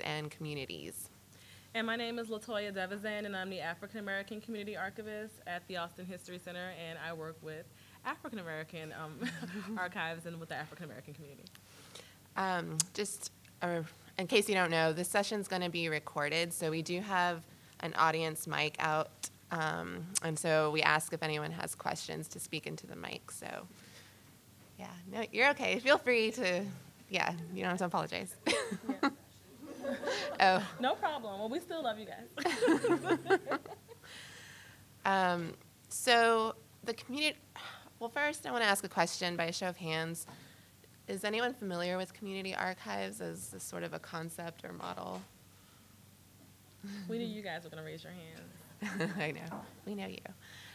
and communities. And my name is Latoya Devezin, and I'm the African American Community Archivist at the Austin History Center, and I work with African American um, archives and with the African American community. Um, just uh, in case you don't know, this session's going to be recorded, so we do have an audience mic out, um, and so we ask if anyone has questions to speak into the mic. So, yeah, no, you're okay. Feel free to, yeah, you don't have to apologize. oh, No problem. Well, we still love you guys. Um, so the community, well, first I want to ask a question by a show of hands. Is anyone familiar with community archives as a sort of a concept or model? we knew you guys were going to raise your hands. I know, we know you.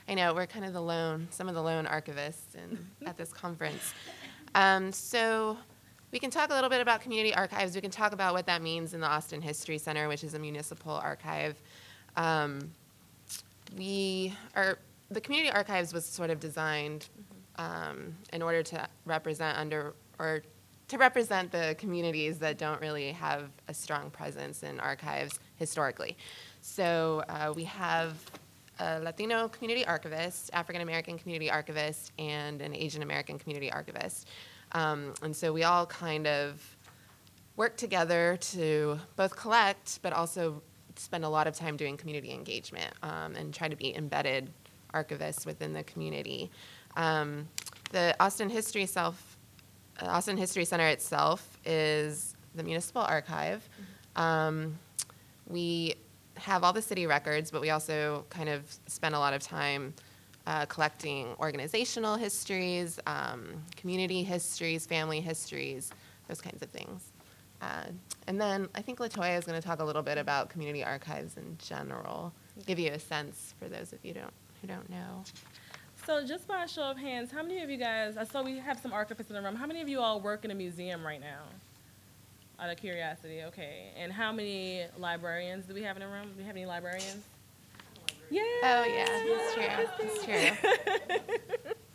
I know we're kind of the lone, some of the lone archivists in, at this conference. Um, so we can talk a little bit about community archives. We can talk about what that means in the Austin History Center, which is a municipal archive. Um, we are the community archives was sort of designed um, in order to represent under or to represent the communities that don't really have a strong presence in archives historically. So uh, we have a Latino community archivist, African American community archivist, and an Asian American community archivist. Um, and so we all kind of work together to both collect, but also spend a lot of time doing community engagement um, and try to be embedded archivists within the community. Um, the Austin History Self, uh, Austin History Center itself is the municipal archive. Um, we have all the city records, but we also kind of spend a lot of time uh, collecting organizational histories, um, community histories, family histories, those kinds of things. Uh, and then I think Latoya is going to talk a little bit about community archives in general, give you a sense for those of you don't, who don't know. So, just by a show of hands, how many of you guys, I saw we have some archivists in the room, how many of you all work in a museum right now? Out of curiosity, okay. And how many librarians do we have in the room? Do we have any librarians? Yeah. Oh, yeah, that's true. That's true.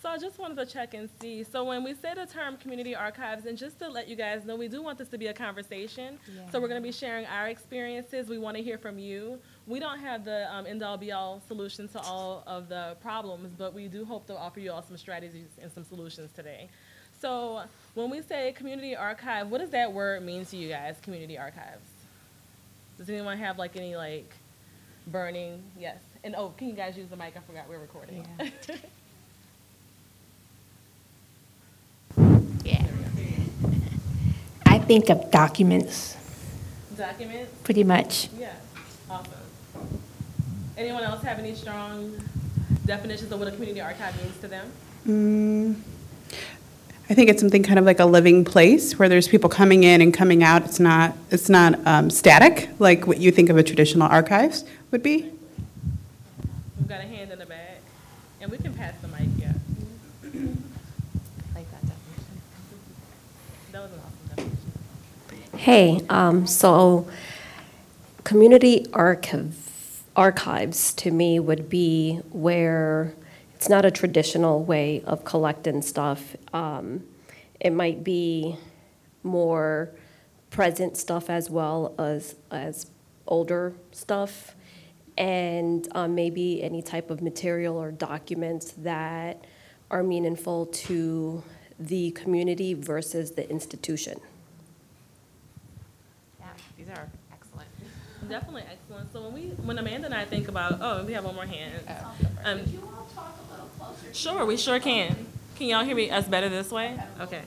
So I just wanted to check and see. So when we say the term community archives, and just to let you guys know, we do want this to be a conversation. Yeah. So we're going to be sharing our experiences. We want to hear from you. We don't have the um, end all be all solution to all of the problems, but we do hope to offer you all some strategies and some solutions today. So when we say community archive, what does that word mean to you guys? Community archives. Does anyone have like any like burning? Yes. And oh, can you guys use the mic? I forgot we're recording. Yeah. I think of documents, Documents. pretty much. Yeah, awesome. Anyone else have any strong definitions of what a community archive means to them? Mm, I think it's something kind of like a living place where there's people coming in and coming out. It's not, it's not um, static like what you think of a traditional archives would be. We've got a hand in the back, and we can pass the mic, yeah. Like that definition. That was an awesome definition. Hey, um, so community archive, archives to me would be where it's not a traditional way of collecting stuff. Um, it might be more present stuff as well as, as older stuff. And um, maybe any type of material or documents that are meaningful to the community versus the institution. Yeah, these are excellent. Definitely excellent. So when we, when Amanda and I think about, oh, we have one more hand. Um, Sure, we sure can. Can y'all hear me us better this way? Okay.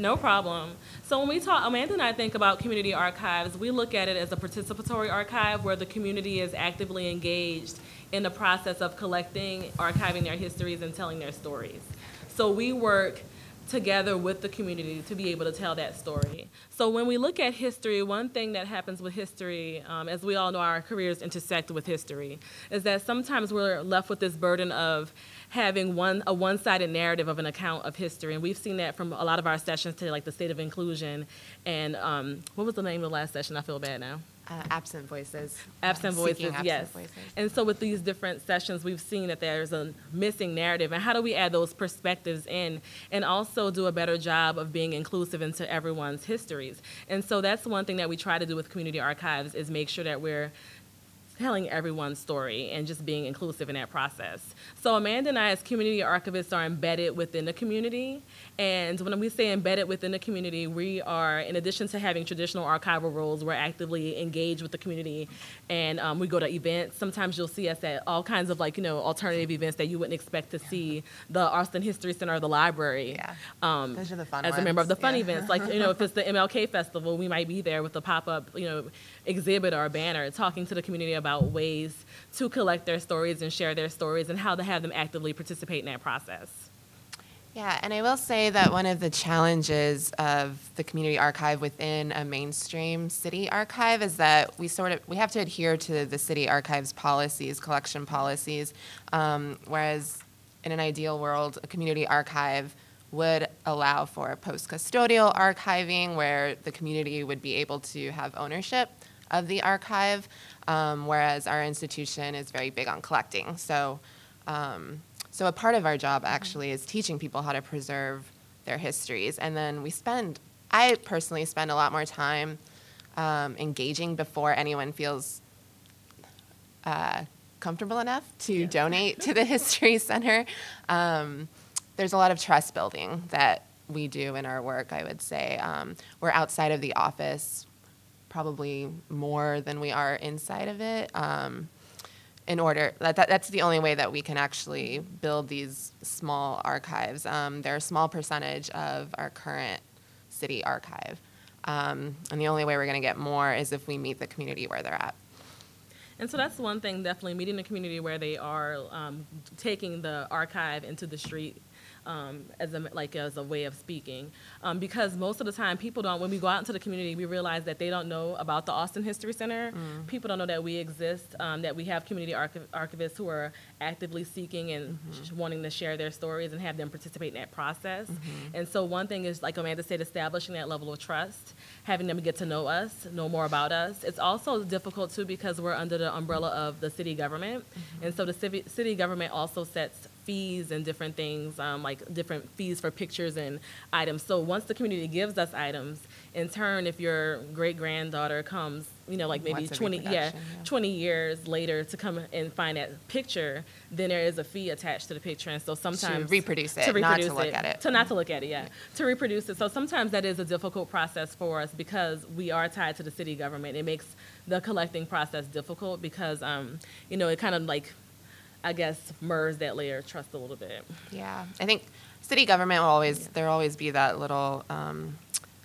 No problem. So when we talk, Amanda and I think about community archives, we look at it as a participatory archive where the community is actively engaged in the process of collecting, archiving their histories, and telling their stories. So we work together with the community to be able to tell that story. So when we look at history, one thing that happens with history, um, as we all know, our careers intersect with history, is that sometimes we're left with this burden of having one a one-sided narrative of an account of history, and we've seen that from a lot of our sessions today, like the state of inclusion, and um, what was the name of the last session? I feel bad now. Uh, absent voices. Absent Uh, voices, absent yes. voices. And so with these different sessions, we've seen that there's a missing narrative, and how do we add those perspectives in, and also do a better job of being inclusive into everyone's histories? And so that's one thing that we try to do with community archives is make sure that we're telling everyone's story and just being inclusive in that process. So Amanda and I, as community archivists, are embedded within the community. And when we say embedded within the community, we are, in addition to having traditional archival roles, we're actively engaged with the community. And um, we go to events. Sometimes you'll see us at all kinds of like, you know, alternative events that you wouldn't expect to see the Austin History Center or the library. Yeah. Um, Those are the fun as a member of the fun yeah. events, like, you know, if it's the MLK Festival, we might be there with a pop-up, you know, exhibit or a banner, talking to the community about ways to collect their stories and share their stories and how to have them actively participate in that process. Yeah, and I will say that one of the challenges of the community archive within a mainstream city archive is that we sort of we have to adhere to the city archives policies, collection policies, um, whereas in an ideal world, a community archive would allow for post-custodial archiving where the community would be able to have ownership of the archive, um, whereas our institution is very big on collecting. So, um, so a part of our job actually is teaching people how to preserve their histories, and then we spend. I personally spend a lot more time um, engaging before anyone feels uh, comfortable enough to donate to the History Center. Um, there's a lot of trust building that we do in our work, I would say. Um, we're outside of the office probably more than we are inside of it. Um, in order, that, that, that's the only way that we can actually build these small archives. Um, they're a small percentage of our current city archive. Um, and the only way we're going to get more is if we meet the community where they're at. And so that's one thing, definitely meeting the community where they are, um, taking the archive into the street um, as a like as a way of speaking, um, because most of the time people don't. When we go out into the community, we realize that they don't know about the Austin History Center. People don't know that we exist, um, that we have community archiv- archivists who are actively seeking and sh- wanting to share their stories and have them participate in that process. And so one thing is, like Amanda said, establishing that level of trust, having them get to know us, know more about us. It's also difficult too because we're under the umbrella of the city government, and so the civi- city government also sets fees and different things, um, like different fees for pictures and items. So once the community gives us items, in turn, if your great granddaughter comes, you know, like maybe Wants 20, yeah, yeah. 20 years later to come and find that picture, then there is a fee attached to the picture. And so sometimes reproduce it, not to look at it. To not to look at it, yeah. To reproduce it. So sometimes that is a difficult process for us because we are tied to the city government. It makes the collecting process difficult because, um, you know, it kind of like, I guess, MERS that layer of trust a little bit. Yeah, I think city government will always there will always be that little. Um,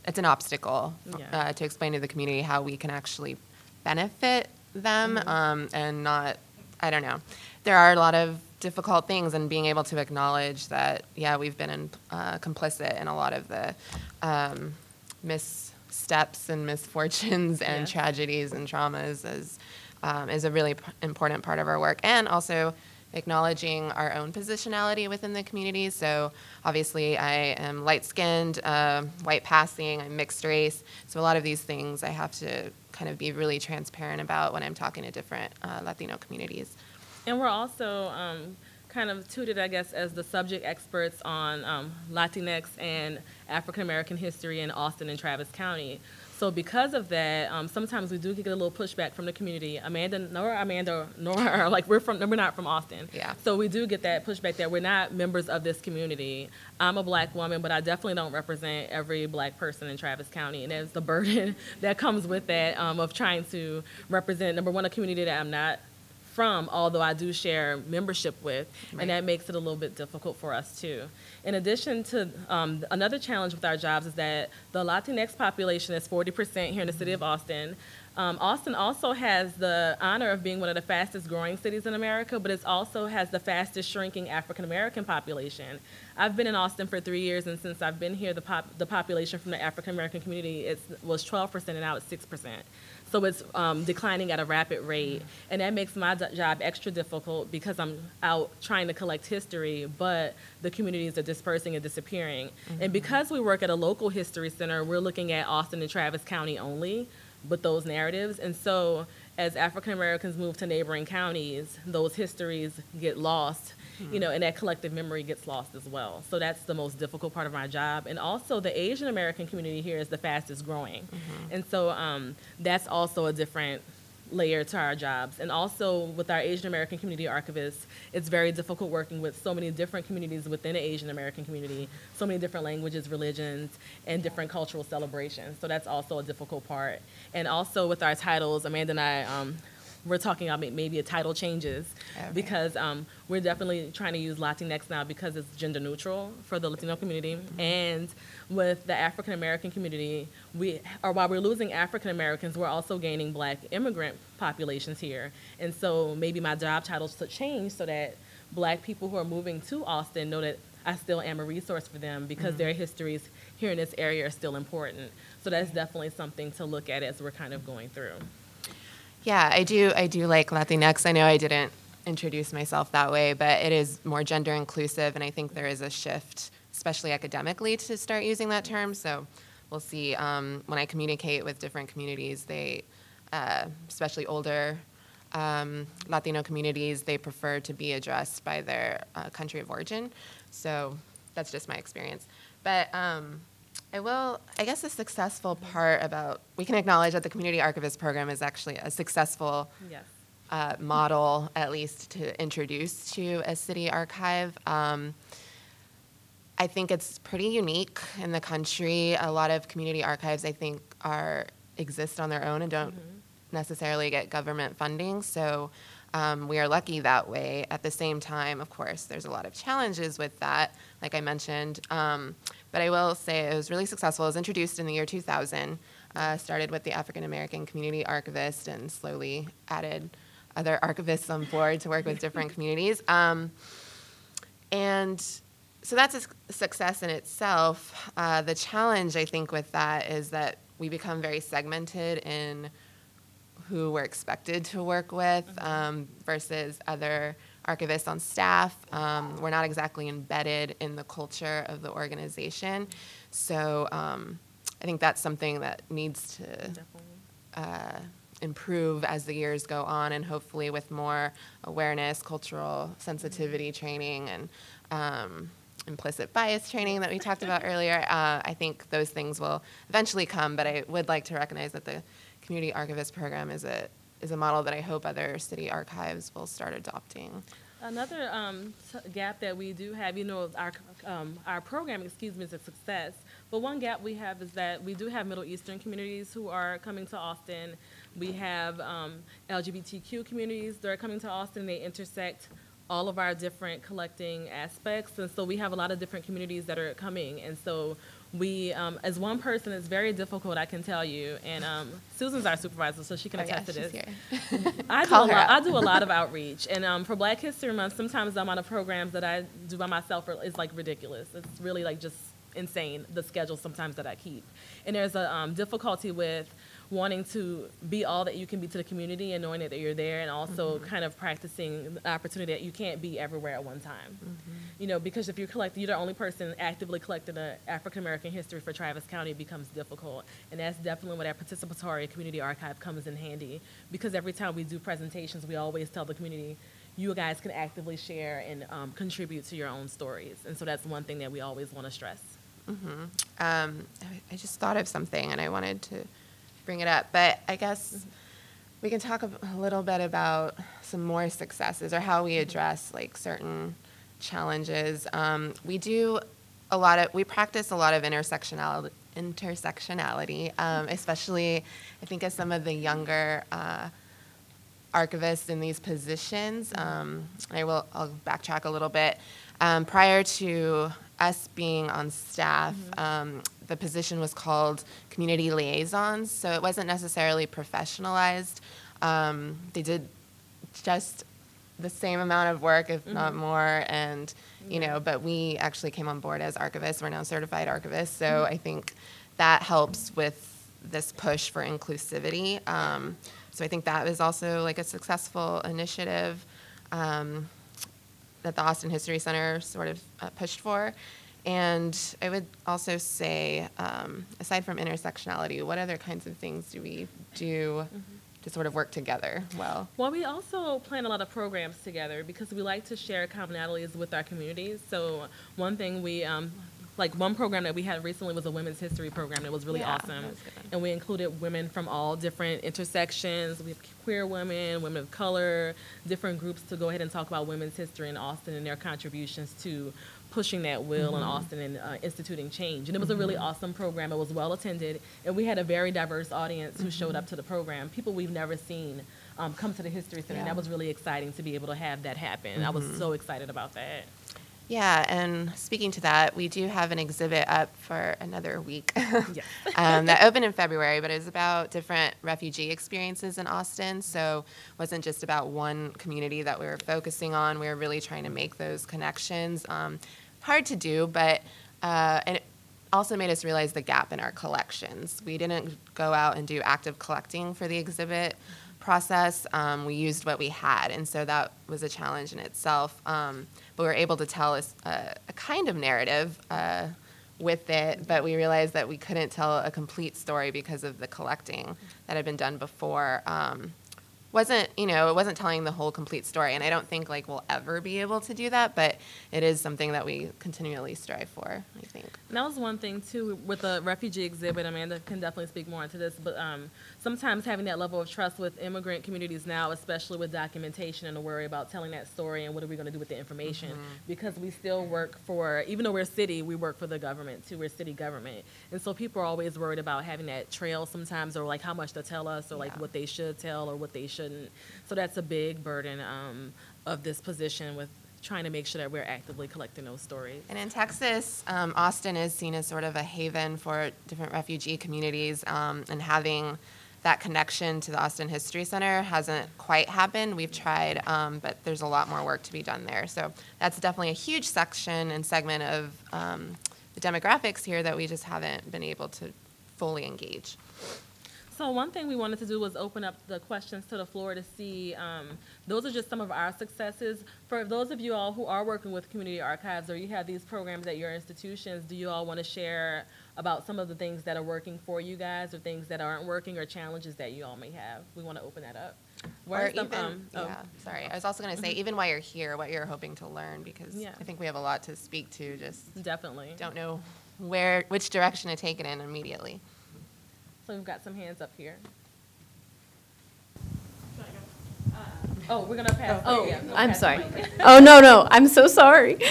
it's an obstacle Yeah. uh, to explain to the community how we can actually benefit them Mm-hmm. um, and not. I don't know. There are a lot of difficult things, and being able to acknowledge that, yeah, we've been in, uh, complicit in a lot of the um, missteps and misfortunes and Yes. tragedies and traumas is um, is a really important part of our work, and also acknowledging our own positionality within the community. So obviously, I am light skinned, uh, white passing, I'm mixed race. So a lot of these things I have to kind of be really transparent about when I'm talking to different uh, Latino communities. And we're also um, kind of tutored, I guess, as the subject experts on um, Latinx and African American history in Austin and Travis County. So because of that, um, sometimes we do get a little pushback from the community. Amanda, nor Amanda, nor like we're from, we're not from Austin. Yeah. So we do get that pushback that we're not members of this community. I'm a black woman, but I definitely don't represent every black person in Travis County, and there's the burden that comes with that um, of trying to represent number one a community that I'm not from, although I do share membership with, Right. and that makes it a little bit difficult for us too. In addition to um, another challenge with our jobs is that the Latinx population is 40% here in the city of Austin. Um, Austin also has the honor of being one of the fastest growing cities in America, but it also has the fastest shrinking African American population. I've been in Austin for three years, and since I've been here, the, pop, the population from the African American community is, was 12%, and now it's 6%. So it's um, declining at a rapid rate, and that makes my job extra difficult because I'm out trying to collect history, but the communities are dispersing and disappearing. And because we work at a local history center, we're looking at Austin and Travis County only, but those narratives. And so as African Americans move to neighboring counties, those histories get lost, you know, and that collective memory gets lost as well. So that's the most difficult part of my job. And also, the Asian American community here is the fastest growing. And so um, that's also a different layer to our jobs. And also with our Asian American community archivists, it's very difficult working with so many different communities within the Asian American community, so many different languages, religions, and different cultural celebrations. So that's also a difficult part. And also with our titles, Amanda and I, um, we're talking about maybe a title changes Okay. because um, we're definitely trying to use Latinx now because it's gender neutral for the Latino community. And with the African American community, we or while we're losing African Americans, we're also gaining Black immigrant populations here. And so maybe my job titles should change so that Black people who are moving to Austin know that I still am a resource for them because mm-hmm. their histories here in this area are still important. So that's definitely something to look at as we're kind of going through. Yeah, I do. I do like Latinx. I know I didn't introduce myself that way, but it is more gender inclusive, and I think there is a shift, especially academically, to start using that term. So we'll see um, when I communicate with different communities. They, uh, especially older um, Latino communities, they prefer to be addressed by their uh, country of origin. So that's just my experience. But um, I will, I guess the successful part about, we can acknowledge that the Community Archivist Program is actually a successful Yes. uh, model, at least to introduce to a city archive. Um, I think it's pretty unique in the country. A lot of community archives, I think, are exist on their own and don't necessarily get government funding. So um, we are lucky that way. At the same time, of course, there's a lot of challenges with that, like I mentioned. Um, but I will say it was really successful. It was introduced in the year 2000. Uh, started with the African American Community Archivist and slowly added other archivists on board to work with different communities. Um, and so that's a success in itself. Uh, the challenge, I think, with that is that we become very segmented in who we're expected to work with um, versus other archivists on staff. Um, we're not exactly embedded in the culture of the organization. So um, I think that's something that needs to uh, improve as the years go on, and hopefully with more awareness, cultural sensitivity training, and um, implicit bias training that we talked about earlier. Uh, I think those things will eventually come, but I would like to recognize that the community archivist program is a is a model that I hope other city archives will start adopting. Another um, gap that we do have, you know, our, um, our program, excuse me, is a success. But one gap we have is that we do have Middle Eastern communities who are coming to Austin. We have um, LGBTQ communities that are coming to Austin. They intersect all of our different collecting aspects. And so we have a lot of different communities that are coming. And so we, um, as one person, it's very difficult, I can tell you. And um, Susan's our supervisor, so she can Oh, yeah, attest to this. I do, a lot. I do a lot of outreach, and um, for Black History Month, sometimes the amount of programs that I do by myself is like ridiculous. It's really like just insane the schedule sometimes that I keep, and there's a um, difficulty with wanting to be all that you can be to the community and knowing that you're there, and also Mm-hmm. kind of practicing the opportunity that you can't be everywhere at one time. Mm-hmm. You know, because if you're collecting, you're the only person actively collecting the African American history for Travis County, it becomes difficult. And that's definitely where that participatory community archive comes in handy. Because every time we do presentations, we always tell the community, you guys can actively share and um, contribute to your own stories. And so that's one thing that we always want to stress. Um, I I just thought of something and I wanted to bring it up, but I guess we can talk a little bit about some more successes or how we address like certain challenges. Um, we do a lot of, we practice a lot of intersectionality, intersectionality, um, especially I think as some of the younger uh, archivists in these positions. Um, I will, I'll backtrack a little bit. Um, prior to us being on staff, um, the position was called community liaisons, so it wasn't necessarily professionalized. Um, they did just the same amount of work, if not more, and you know, but we actually came on board as archivists. We're now certified archivists, so I think that helps with this push for inclusivity. Um, so I think that was also like a successful initiative. Um, that the Austin History Center sort of uh, pushed for. And I would also say, um, aside from intersectionality, what other kinds of things do we do to sort of work together well? Well, we also plan a lot of programs together because we like to share commonalities with our communities. So one thing we, um, like one program that we had recently was a women's history program that was really Yeah, awesome. was. And we included women from all different intersections. We have queer women, women of color, different groups to go ahead and talk about women's history in Austin and their contributions to pushing that will in Austin and uh, instituting change. And it was a really awesome program. It was well attended, and we had a very diverse audience who showed up to the program. People we've never seen um, come to the History Center. And that was really exciting to be able to have that happen. I was so excited about that. Yeah, and speaking to that, we do have an exhibit up for another week Yes. um, that opened in February, but it was about different refugee experiences in Austin. So it wasn't just about one community that we were focusing on. We were really trying to make those connections. Um, hard to do, but uh, and it also made us realize the gap in our collections. We didn't go out and do active collecting for the exhibit process. Um, we used what we had, and so that was a challenge in itself. Um, but we were able to tell a, a kind of narrative uh, with it, but we realized that we couldn't tell a complete story because of the collecting that had been done before. Um, wasn't you know it wasn't telling the whole complete story and i don't think like we'll ever be able to do that but it is something that we continually strive for i think And that was one thing too with the refugee exhibit. Amanda can definitely speak more into this, but um, sometimes having that level of trust with immigrant communities now, especially with documentation and the worry about telling that story and what are we going to do with the information, because we still work for, even though we're a city, we work for the government too. We're city government, and so people are always worried about having that trail sometimes, or like how much to tell us, or like Yeah. what they should tell or what they shouldn't. So that's a big burden um, of this position with trying to make sure that we're actively collecting those stories. And in Texas, um, Austin is seen as sort of a haven for different refugee communities, um, and having that connection to the Austin History Center hasn't quite happened. We've tried, um, but there's a lot more work to be done there. So that's definitely a huge section and segment of um, the demographics here that we just haven't been able to fully engage. So one thing we wanted to do was open up the questions to the floor to see, um, those are just some of our successes. For those of you all who are working with community archives or you have these programs at your institutions, do you all want to share about some of the things that are working for you guys or things that aren't working or challenges that you all may have? We want to open that up. What Or are some, even, um, oh, yeah, sorry. I was also going to say, even while you're here, what you're hoping to learn, because Yeah. I think we have a lot to speak to. Just Definitely. don't know where, which direction to take it in immediately. So we've got some hands up here. Oh, we're gonna pass. Oh, yeah, I'm sorry. Oh, no, no, I'm so sorry.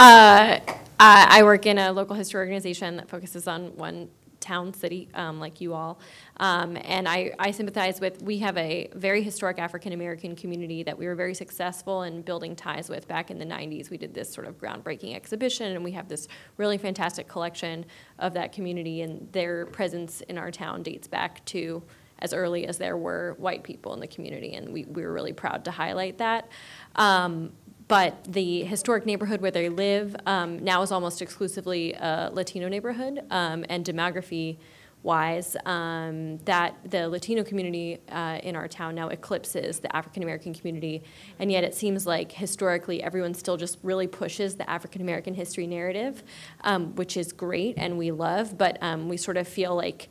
Uh, I I work in a local history organization that focuses on one town, city, um, like you all. Um, And I I sympathize with, we have a very historic African-American community that we were very successful in building ties with back in the 90s. We did this sort of groundbreaking exhibition, and we have this really fantastic collection of that community, and their presence in our town dates back to as early as there were white people in the community, and we, we were really proud to highlight that. Um, but the historic neighborhood where they live um, now is almost exclusively a Latino neighborhood, um, and demography wise, um, that the Latino community uh, in our town now eclipses the African American community, and yet it seems like historically everyone still just really pushes the African American history narrative, um, which is great and we love, but um, we sort of feel like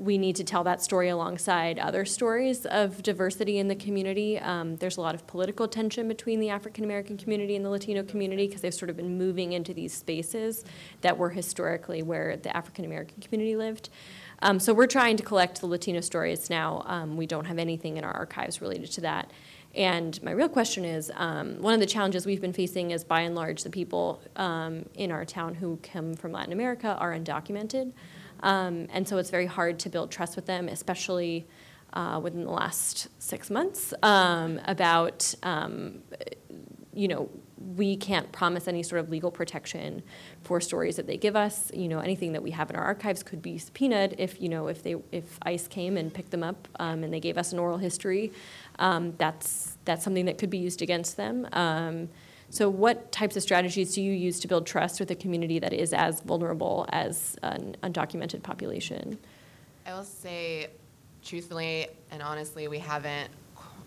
we need to tell that story alongside other stories of diversity in the community. Um, there's a lot of political tension between the African American community and the Latino community because they've sort of been moving into these spaces that were historically where the African American community lived. Um, so we're trying to collect the Latino stories now. Um, we don't have anything in our archives related to that. And my real question is um, one of the challenges we've been facing is by and large the people um, in our town who come from Latin America are undocumented. Um, and so it's very hard to build trust with them, especially uh, within the last six months, um, about, um, you know, we can't promise any sort of legal protection for stories that they give us. You know, anything that we have in our archives could be subpoenaed if, you know, if they, if ICE came and picked them up um, and they gave us an oral history. Um, that's, that's something that could be used against them. Um, so what types of strategies do you use to build trust with a community that is as vulnerable as an undocumented population? I will say, truthfully and honestly, we haven't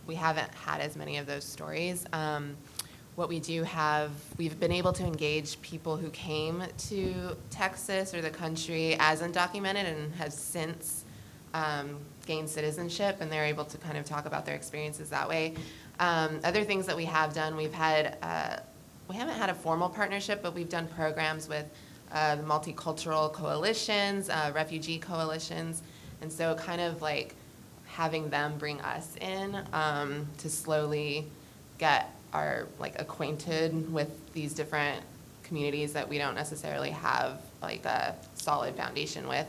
we haven't had as many of those stories. Um, what we do have, we've been able to engage people who came to Texas or the country as undocumented and have since um, gained citizenship, and they're able to kind of talk about their experiences that way. Um, other things that we have done, we've had, uh, we haven't had a formal partnership, but we've done programs with uh, multicultural coalitions, uh, refugee coalitions, and so kind of like having them bring us in um, to slowly get our like acquainted with these different communities that we don't necessarily have like a solid foundation with.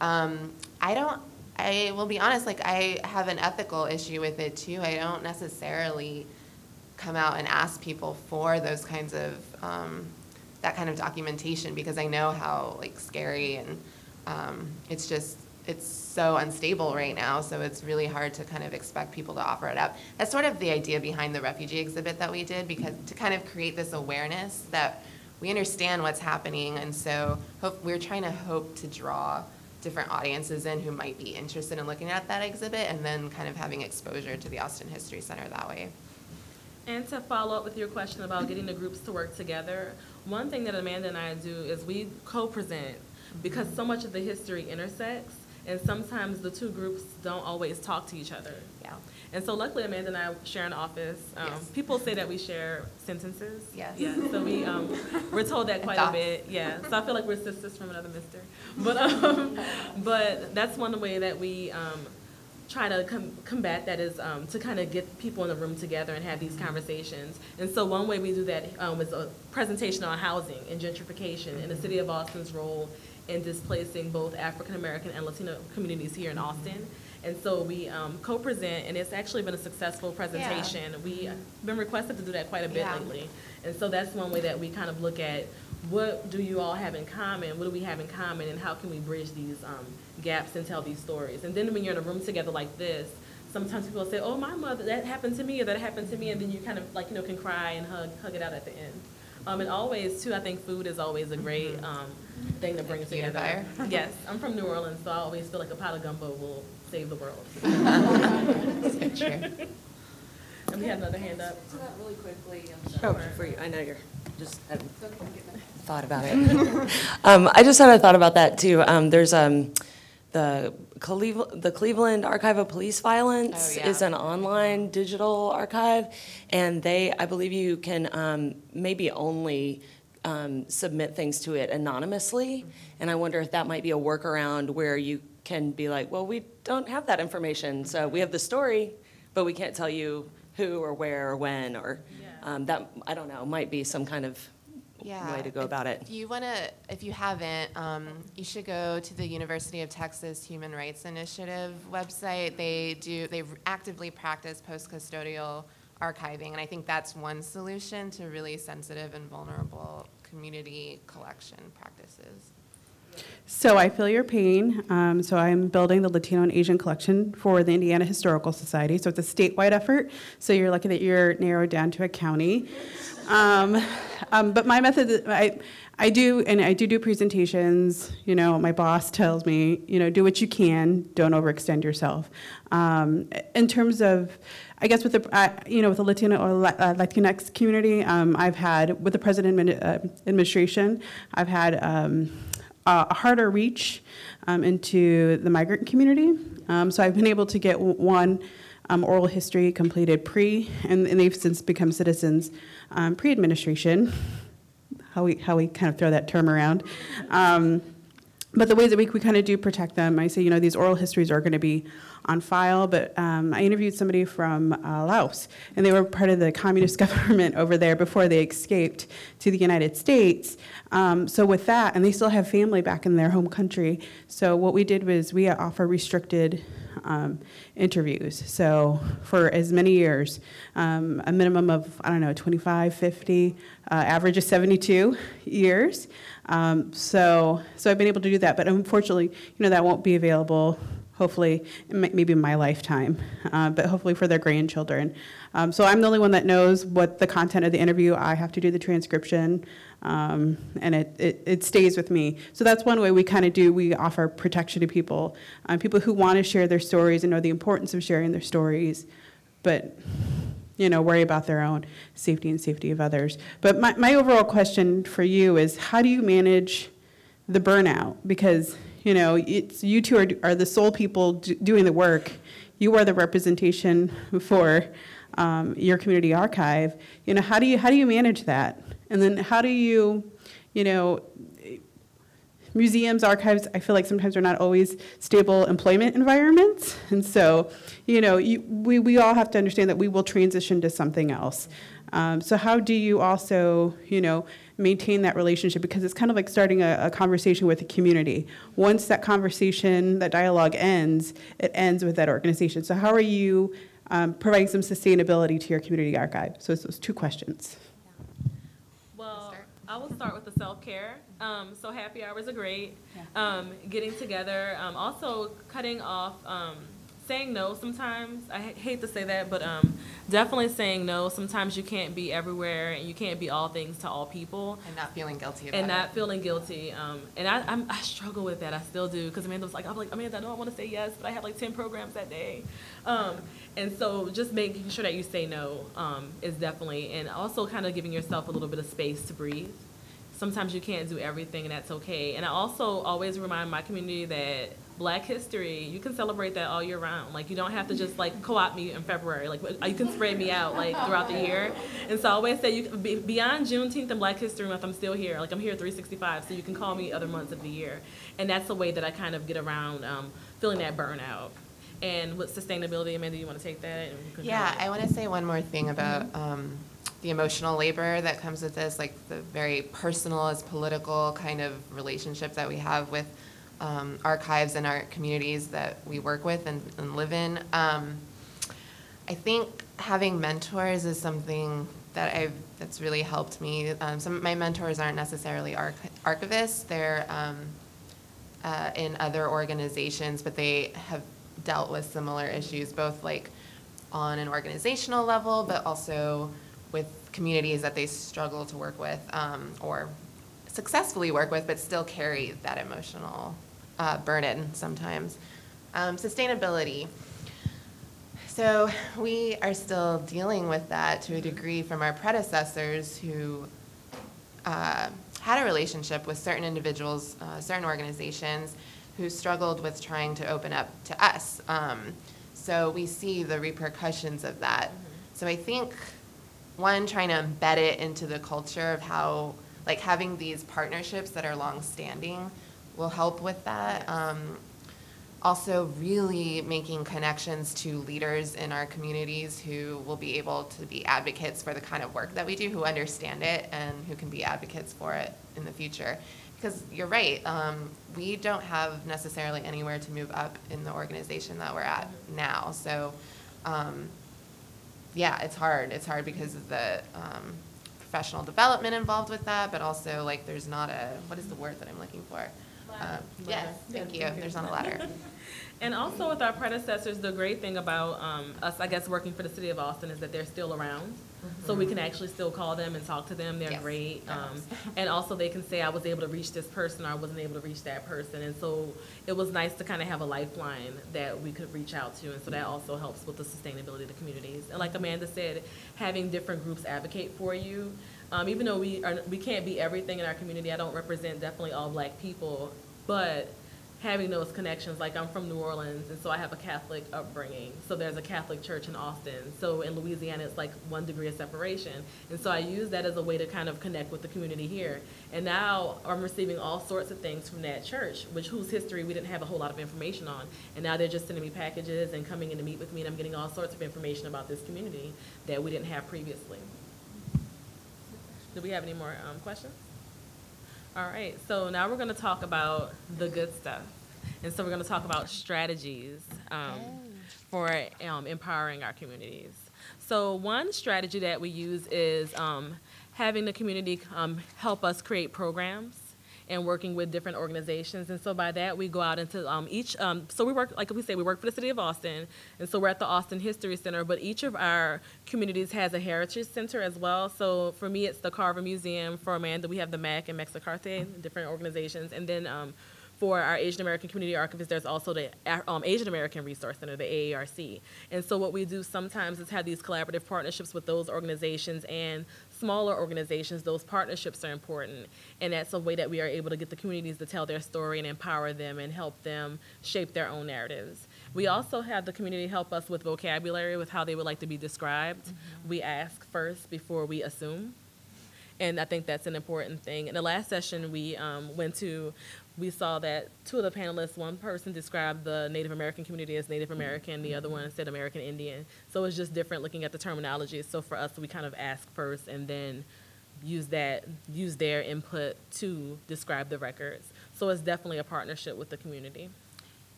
Um, I don't. I will be honest. Like I have an ethical issue with it too. I don't necessarily come out and ask people for those kinds of um, that kind of documentation because I know how like scary and um, it's just it's so unstable right now, so it's really hard to kind of expect people to offer it up. That's sort of the idea behind the refugee exhibit that we did, because to kind of create this awareness that we understand what's happening, and so hope, we're trying to hope to draw different audiences in who might be interested in looking at that exhibit, and then kind of having exposure to the Austin History Center that way. And to follow up with your question about getting the groups to work together, one thing that Amanda and I do is we co-present because so much of the history intersects and sometimes the two groups don't always talk to each other. Yeah. And so luckily Amanda and I share an office. Um, Yes. People say that we share sentences. Yes. Yeah, so we, um, we're told that quite a bit, yeah. So I feel like we're sisters from another mister. But, um, but that's one way that we, um, try to com- combat that is um, to kind of get people in the room together and have these conversations. And so one way we do that um, is a presentation on housing and gentrification and the city of Austin's role in displacing both African American and Latino communities here in Austin. And so we um, co-present, and it's actually been a successful presentation. We've been requested to do that quite a bit Yeah. lately. And so that's one way that we kind of look at what do you all have in common? What do we have in common? And how can we bridge these um, gaps and tell these stories? And then when you're in a room together like this, sometimes people say, oh, my mother, that happened to me, or that happened to me. And then you kind of like, you know, can cry and hug, hug it out at the end. Um, and always, too, I think food is always a great um, thing to bring together. Unifier. Yes, I'm from New Orleans, so I always feel like a pot of gumbo will save the world. So true. And we have another hand up. To that really quickly, I'm Sure. sorry. For you, I know you're, just hadn't thought about it. Um, I just had a thought about that too. Um, there's, um, the Cleveland, the Cleveland Archive of Police Violence Oh, yeah. is an online digital archive. And they, I believe you can, um, maybe only, um, submit things to it anonymously. And I wonder if that might be a workaround where you can be like, well, we don't have that information. So we have the story, but we can't tell you who or where or when or, Yeah. um, that, I don't know, might be some kind of yeah. way to go if- about it. If you want to, if you haven't, um, you should go to the University of Texas Human Rights Initiative website. They do, they actively practice post-custodial archiving, and I think that's one solution to really sensitive and vulnerable community collection practices. So I feel your pain. Um, so I'm building the Latino and Asian collection for the Indiana Historical Society. So it's a statewide effort. So you're lucky that you're narrowed down to a county. Um, um, but my method, I, I do, and I do do presentations. You know, my boss tells me, you know, do what you can, don't overextend yourself. Um, in terms of, I guess with the, uh, you know, with the Latino or La- uh, Latinx community, um, I've had with the president uh, administration, I've had a a harder reach um, into the migrant community. Um, so I've been able to get one um, oral history completed pre, and, and they've since become citizens um, pre-administration. How we how we kind of throw that term around. Um, but the ways that we, we kind of do protect them, I say, you know, these oral histories are going to be on file, but um, I interviewed somebody from uh, Laos, and they were part of the communist government over there before they escaped to the United States. Um, so with that, and they still have family back in their home country. So what we did was we offer restricted um, interviews. So for as many years, um, a minimum of, I don't know, 25, 50, uh, average of 72 years. Um, so, so I've been able to do that, but unfortunately, you know, that won't be available. Hopefully, maybe my lifetime, uh, but hopefully for their grandchildren. Um, so I'm the only one that knows what the content of the interview. I have to do the transcription, um, and it, it, it stays with me. So that's one way we kind of do. We offer protection to people, um, people who want to share their stories and know the importance of sharing their stories, but you know, worry about their own safety and safety of others. But my, my overall question for you is how do you manage the burnout? Because, you know, it's, you two are, are the sole people do, doing the work. You are the representation for um, your community archive. You know, how do you, how do you manage that? And then how do you, you know, museums, archives, I feel like sometimes are not always stable employment environments. And so, you know, you, we, we all have to understand that we will transition to something else. Um, so how do you also, you know, maintain that relationship? Because it's kind of like starting a, a conversation with a community. Once that conversation, that dialogue ends, it ends with that organization. So how are you um, providing some sustainability to your community archive? So it's those two questions. Well. I will start with the self-care. Um, so happy hours are great. Um, getting together, um, also cutting off, um, saying no sometimes. I hate to say that, but um, definitely saying no. Sometimes you can't be everywhere and you can't be all things to all people. And not feeling guilty about And it. not feeling guilty. Um, and I, I'm, I struggle with that. I still do. Because Amanda was like, I'm like, Amanda, I know I want to say yes, but I have like 10 programs that day. Um, and so just making sure that you say no um, is definitely, and also kind of giving yourself a little bit of space to breathe. Sometimes you can't do everything, and that's okay. And I also always remind my community that Black History, you can celebrate that all year round. Like you don't have to just like co-opt me in February. Like you can spread me out like throughout the year. And so I always say you be- beyond Juneteenth and Black History Month, I'm still here. Like I'm here 365, so you can call me other months of the year. And that's the way that I kind of get around um, feeling that burnout. And with sustainability, Amanda, you want to take that? Yeah, I want to say one more thing about um, the emotional labor that comes with this, like the very personal as political kind of relationship that we have with um, archives and our communities that we work with and, and live in. Um, I think having mentors is something that I've that's really helped me. Um, some of my mentors aren't necessarily arch- archivists; they're um, uh, in other organizations, but they have dealt with similar issues, both like on an organizational level, but also with communities that they struggle to work with um, or successfully work with, but still carry that emotional uh, burden sometimes. Um, sustainability. So we are still dealing with that to a degree from our predecessors who uh, had a relationship with certain individuals, uh, certain organizations who struggled with trying to open up to us. Um, so we see the repercussions of that. So I think one trying to embed it into the culture of how like having these partnerships that are long-standing will help with that. Um, also really making connections to leaders in our communities who will be able to be advocates for the kind of work that we do, who understand it and who can be advocates for it in the future. Because you're right, um, we don't have necessarily anywhere to move up in the organization that we're at now. So, um, yeah, it's hard. It's hard because of the um, professional development involved with that, but also like there's not a what is the word that I'm looking for? Um, yes, thank you. There's not a ladder. And also with our predecessors, the great thing about um, us, I guess, working for the city of Austin is that they're still around. So we can actually still call them and talk to them. They're Yes, great. that Um, and also they can say, I was able to reach this person or I wasn't able to reach that person. And so it was nice to kind of have a lifeline that we could reach out to. And so that also helps with the sustainability of the communities. And like Amanda said, having different groups advocate for you. Um, even though we are, we can't be everything in our community, I don't represent definitely all black people, but having those connections. Like I'm from New Orleans, and so I have a Catholic upbringing. So there's a Catholic church in Austin. So in Louisiana, it's like one degree of separation. And so I use that as a way to kind of connect with the community here. And now I'm receiving all sorts of things from that church, which whose history we didn't have a whole lot of information on. And now they're just sending me packages and coming in to meet with me, and I'm getting all sorts of information about this community that we didn't have previously. Do we have any more um, questions? All right, so now we're going to talk about the good stuff. And so we're going to talk about strategies um, for um, empowering our communities. So one strategy that we use is um, having the community um, help us create programs and working with different organizations. And so by that, we go out into um, each, um, so we work, like we say, we work for the city of Austin. And so we're at the Austin History Center, but each of our communities has a heritage center as well. So for me, it's the Carver Museum. For Amanda, we have the MACC and Mexic-Arte, different organizations. And then um, for our Asian American Community Archivist, there's also the um, Asian American Resource Center, the AARC. And so what we do sometimes is have these collaborative partnerships with those organizations and smaller organizations, those partnerships are important. And that's a way that we are able to get the communities to tell their story and empower them and help them shape their own narratives. We also have the community help us with vocabulary, with how they would like to be described. Mm-hmm. We ask first before we assume. And I think that's an important thing. In the last session we um, went to, we saw that two of the panelists, one person described the Native American community as Native American, the other one said American Indian. So it's just different looking at the terminology. So for us, we kind of ask first and then use that, use their input to describe the records. So it's definitely a partnership with the community.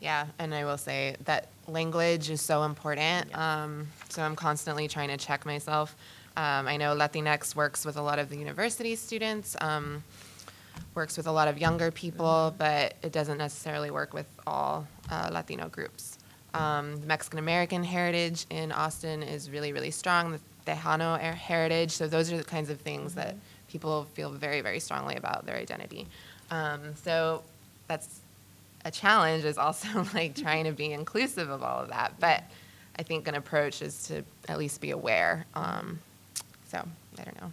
Yeah, and I will say that language is so important. Yeah. Um, so I'm constantly trying to check myself. Um, I know Latinx works with a lot of the university students. Um, works with a lot of younger people, but it doesn't necessarily work with all uh, Latino groups. Um, the Mexican American heritage in Austin is really, really strong. The Tejano heritage, so those are the kinds of things that people feel very, very strongly about their identity. Um, so that's a challenge is also like trying to be inclusive of all of that. But I think an approach is to at least be aware. Um, so I don't know.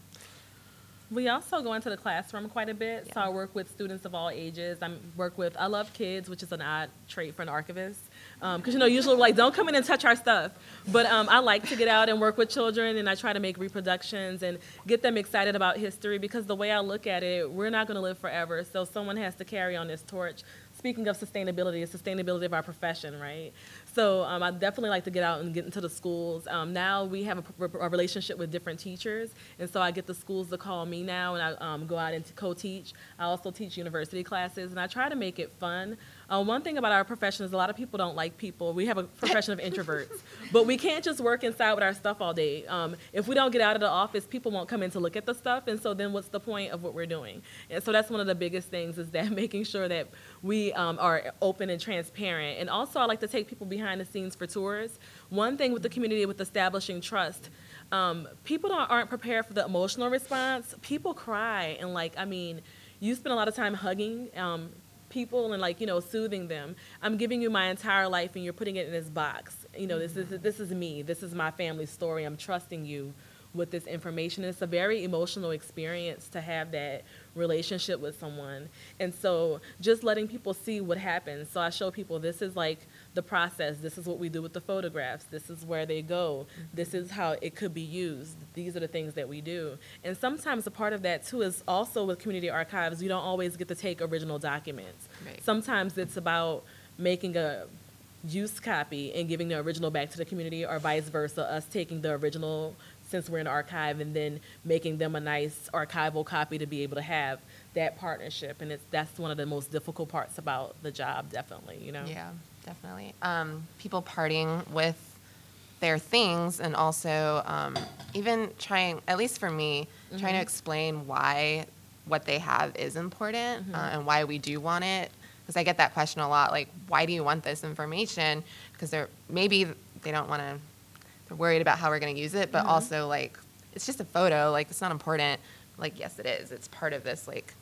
We also go into the classroom quite a bit. So I work with students of all ages. I work with, I love kids, which is an odd trait for an archivist. Because, um, you know, usually like, don't come in and touch our stuff. But um, I like to get out and work with children, and I try to make reproductions and get them excited about history because the way I look at it, we're not going to live forever. So someone has to carry on this torch. Speaking of sustainability, sustainability of our profession, right? So um, I definitely like to get out and get into the schools. Um, now we have a, a, relationship with different teachers, and so I get the schools to call me now, and I um, go out and co-teach. I also teach university classes, and I try to make it fun. Uh, one thing about our profession is a lot of people don't like people. We have a profession of introverts, but we can't just work inside with our stuff all day. Um, if we don't get out of the office, people won't come in to look at the stuff, and so then what's the point of what we're doing? And so that's one of the biggest things is that making sure that we um, are open and transparent. And also, I like to take people behind the scenes for tours. One thing with the community with establishing trust. Um, people aren't prepared for the emotional response. People cry, and like, I mean, you spend a lot of time hugging. Um, people and like you know soothing them i'm giving you my entire life and you're putting it in this box. You know this is mm-hmm. this is me. This is my family story. I'm trusting you with this information. It's a very emotional experience to have that relationship with someone. And so just letting people see what happens so i show people this is like the process. This is what we do with the photographs. This is where they go. This is how it could be used. These are the things that we do. And sometimes a part of that too is also with community archives, you don't always get to take original documents. Right. Sometimes it's about making a use copy and giving the original back to the community or vice versa, us taking the original since we're in the archive and then making them a nice archival copy to be able to have that partnership and it's that's one of the most difficult parts about the job definitely you know Yeah definitely. Um, people parting with their things and also um, even trying, at least for me, mm-hmm. trying to explain why what they have is important mm-hmm. uh, and why we do want it. Because I get that question a lot, like, why do you want this information? Because they're maybe they don't want to, they're worried about how we're going to use it, but mm-hmm. also like, it's just a photo, like it's not important. Like, yes, it is. It's part of this like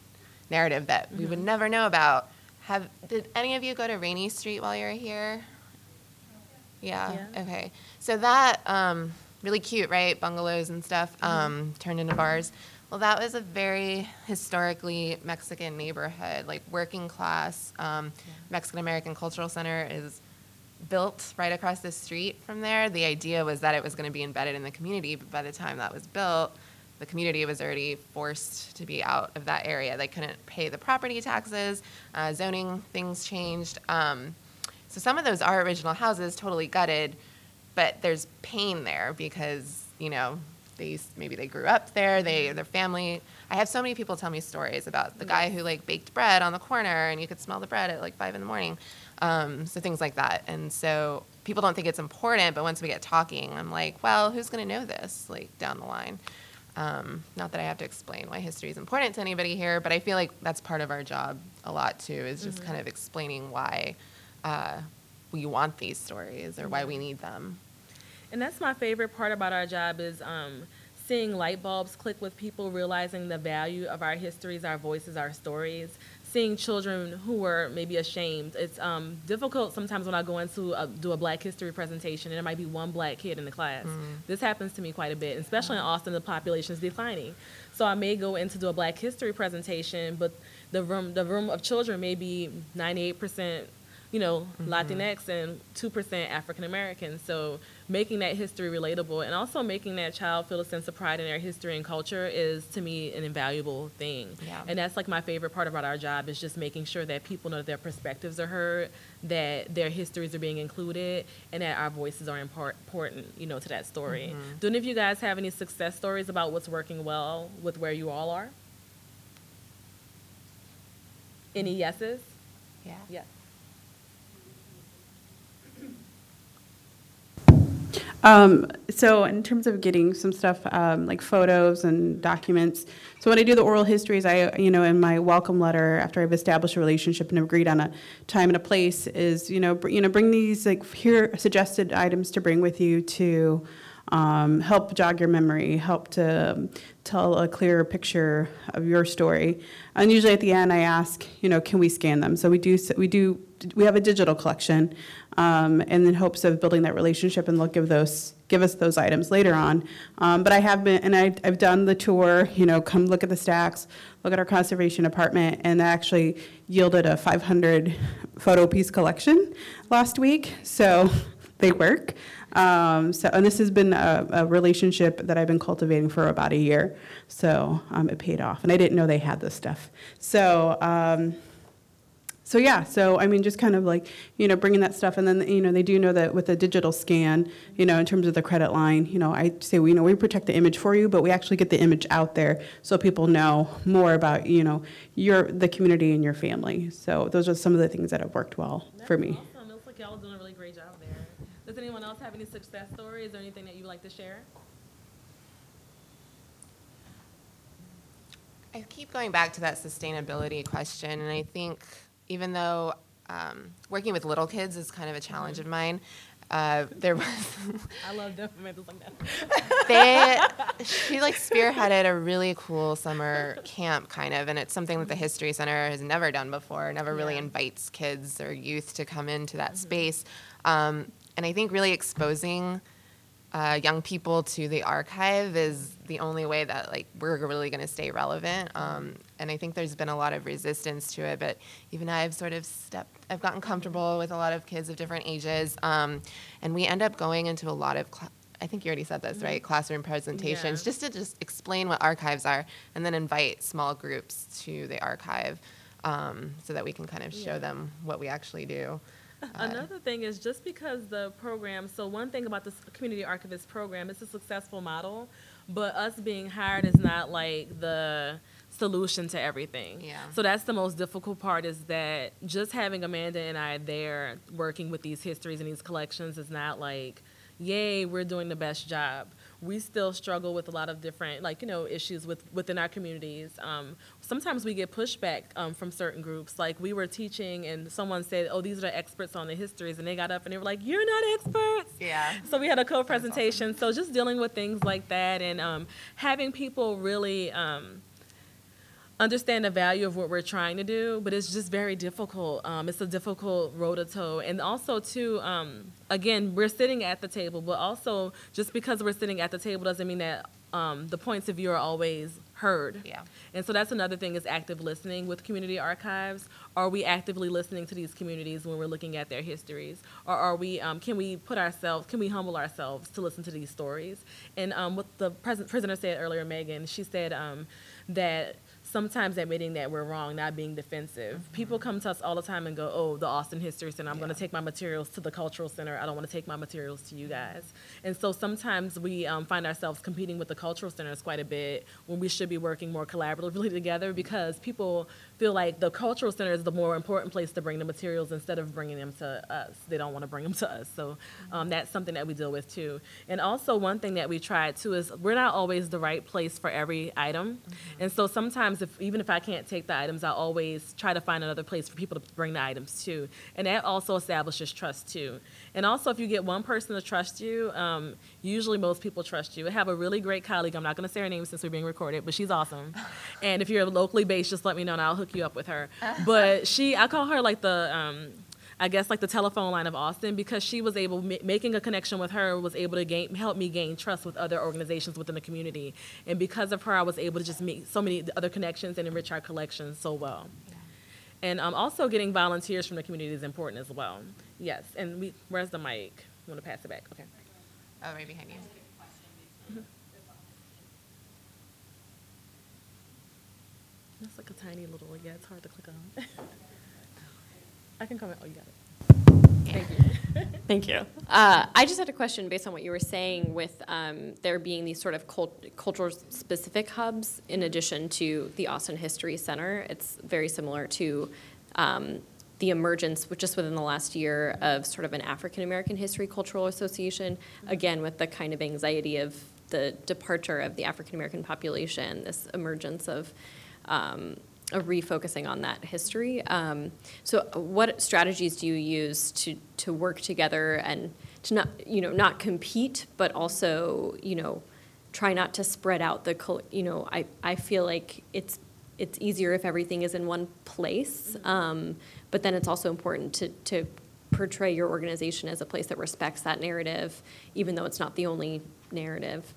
narrative that we would mm-hmm. never know about. Have did any of you go to Rainey Street while you were here? Yeah. Yeah. Okay. So that um, really cute, right? Bungalows and stuff um, turned into bars. Well, that was a very historically Mexican neighborhood, like working class. Um, Mexican American Cultural Center is built right across the street from there. The idea was that it was going to be embedded in the community, but by the time that was built, the community was already forced to be out of that area. They couldn't pay the property taxes, uh, zoning things changed. Um, so some of those are original houses, totally gutted, but there's pain there because you know they used, maybe they grew up there, they their family. I have so many people tell me stories about the guy who like baked bread on the corner and you could smell the bread at like five in the morning. Um, so things like that. And so people don't think it's important, but once we get talking, I'm like, well, who's going to know this like down the line? Um, not that I have to explain why history is important to anybody here, but I feel like that's part of our job a lot too, is just kind of explaining why uh, we want these stories or why we need them. And that's my favorite part about our job is um, seeing light bulbs click with people, realizing the value of our histories, our voices, our stories. Seeing children who were maybe ashamed. It's um, difficult sometimes when I go into a, do a Black History presentation and there might be one black kid in the class. This happens to me quite a bit, especially in Austin. The population is declining, so I may go in to do a Black History presentation, but the room the room of children may be 98 percent you know, mm-hmm. Latinx and 2% African American. So making that history relatable and also making that child feel a sense of pride in their history and culture is to me an invaluable thing. Yeah. And that's like my favorite part about our job is just making sure that people know that their perspectives are heard, that their histories are being included, and that our voices are import- important, you know, to that story. Do any of you guys have any success stories about what's working well with where you all are? Any yeses? Yeah. Yes. Um, so in terms of getting some stuff, um, like photos and documents, so when I do the oral histories, I, you know, in my welcome letter, after I've established a relationship and agreed on a time and a place, is, you know, you know, bring these, like, here suggested items to bring with you to, um, help jog your memory, help to um, tell a clearer picture of your story. And usually at the end, I ask, you know, can we scan them? So we do, we do, we have a digital collection, um, and in hopes of building that relationship, and they'll give those, give us those items later on. Um, but I have been, and I, I've done the tour, you know, come look at the stacks, look at our conservation department, and that actually yielded a 500 photo piece collection last week. So they work. Um, so, and this has been a, a relationship that I've been cultivating for about a year. So um, it paid off, and I didn't know they had this stuff. So. So yeah, so I mean, just kind of like you know, bringing that stuff, and then you know, they do know that with a digital scan, you know, in terms of the credit line, you know, I say, well, you know, we protect the image for you, but we actually get the image out there so people know more about you know your the community and your family. So those are some of the things that have worked well for me. Awesome. It looks like y'all doing a really great job there. Does anyone else have any success stories or anything that you'd like to share? I keep going back to that sustainability question, and I think even though um, working with little kids is kind of a challenge of mine, uh, there was I love documentaries like that. they she like spearheaded a really cool summer camp kind of, and it's something that the History Center has never done before. Never really Yeah. invites kids or youth to come into that space, um, and I think really exposing uh, young people to the archive is the only way that like we're really going to stay relevant. Um, and I think there's been a lot of resistance to it, but even I've sort of stepped, I've gotten comfortable with a lot of kids of different ages, um, and we end up going into a lot of. I think you already said this, right? Classroom presentations, Yeah. just to just explain what archives are, and then invite small groups to the archive, um, so that we can kind of show Yeah. them what we actually do. Another thing is just because the program, so one thing about this community archivist program, it's a successful model, but us being hired is not like the solution to everything. Yeah. So that's the most difficult part is that just having Amanda and I there working with these histories and these collections is not like, yay, we're doing the best job. We still struggle with a lot of different, like, you know, issues with, within our communities. Um, sometimes we get pushback um, from certain groups. Like, we were teaching and someone said, oh, these are the experts on the histories. And they got up and they were like, you're not experts. Yeah. So we had a co-presentation. So just dealing with things like that and um, having people really um, understand the value of what we're trying to do, but it's just very difficult. Um, it's a difficult road to toe. And also, too, um, again, we're sitting at the table, but also just because we're sitting at the table doesn't mean that um, the points of view are always heard. Yeah. And so that's another thing is active listening with community archives. Are we actively listening to these communities when we're looking at their histories? Or are we, um, can we put ourselves, can we humble ourselves to listen to these stories? And um, what the pres- prisoner said earlier, Megan, she said um, that sometimes admitting that we're wrong, not being defensive. People come to us all the time and go, oh, the Austin History Center, I'm going to take my materials to the Cultural Center. I don't want to take my materials to you guys. And so sometimes we um, find ourselves competing with the Cultural Centers quite a bit when we should be working more collaboratively together because people feel like the Cultural Center is the more important place to bring the materials instead of bringing them to us. They don't want to bring them to us. So um, that's something that we deal with too. And also, one thing that we try too is we're not always the right place for every item. And so sometimes, if even if I can't take the items, I always try to find another place for people to bring the items to. And that also establishes trust too. And also, if you get one person to trust you, um, usually most people trust you. I have a really great colleague. I'm not going to say her name since we're being recorded, but she's awesome. and if you're locally based, just let me know and I'll hook you up with her. But she, I call her like the. Um, I guess like the telephone line of Austin because she was able ma- making a connection with her was able to gain help me gain trust with other organizations within the community and because of her I was able to just make so many other connections and enrich our collections so well. And um, also getting volunteers from the community is important as well. Yes, and we where's the mic? You want to pass it back? Okay. Oh, right behind you. That's like a tiny little yeah. It's hard to click on. I can comment. Oh, you got it. Thank you. Thank you. Uh, I just had a question based on what you were saying with um, there being these sort of cult- cultural specific hubs in addition to the Austin History Center. It's very similar to um, the emergence, just within the last year, of sort of an African American History Cultural Association, again, with the kind of anxiety of the departure of the African American population, this emergence of um, a refocusing on that history. Um, so, what strategies do you use to to work together and to not you know not compete, but also you know try not to spread out the you know I I feel like it's it's easier if everything is in one place, um, but then it's also important to to portray your organization as a place that respects that narrative, even though it's not the only narrative.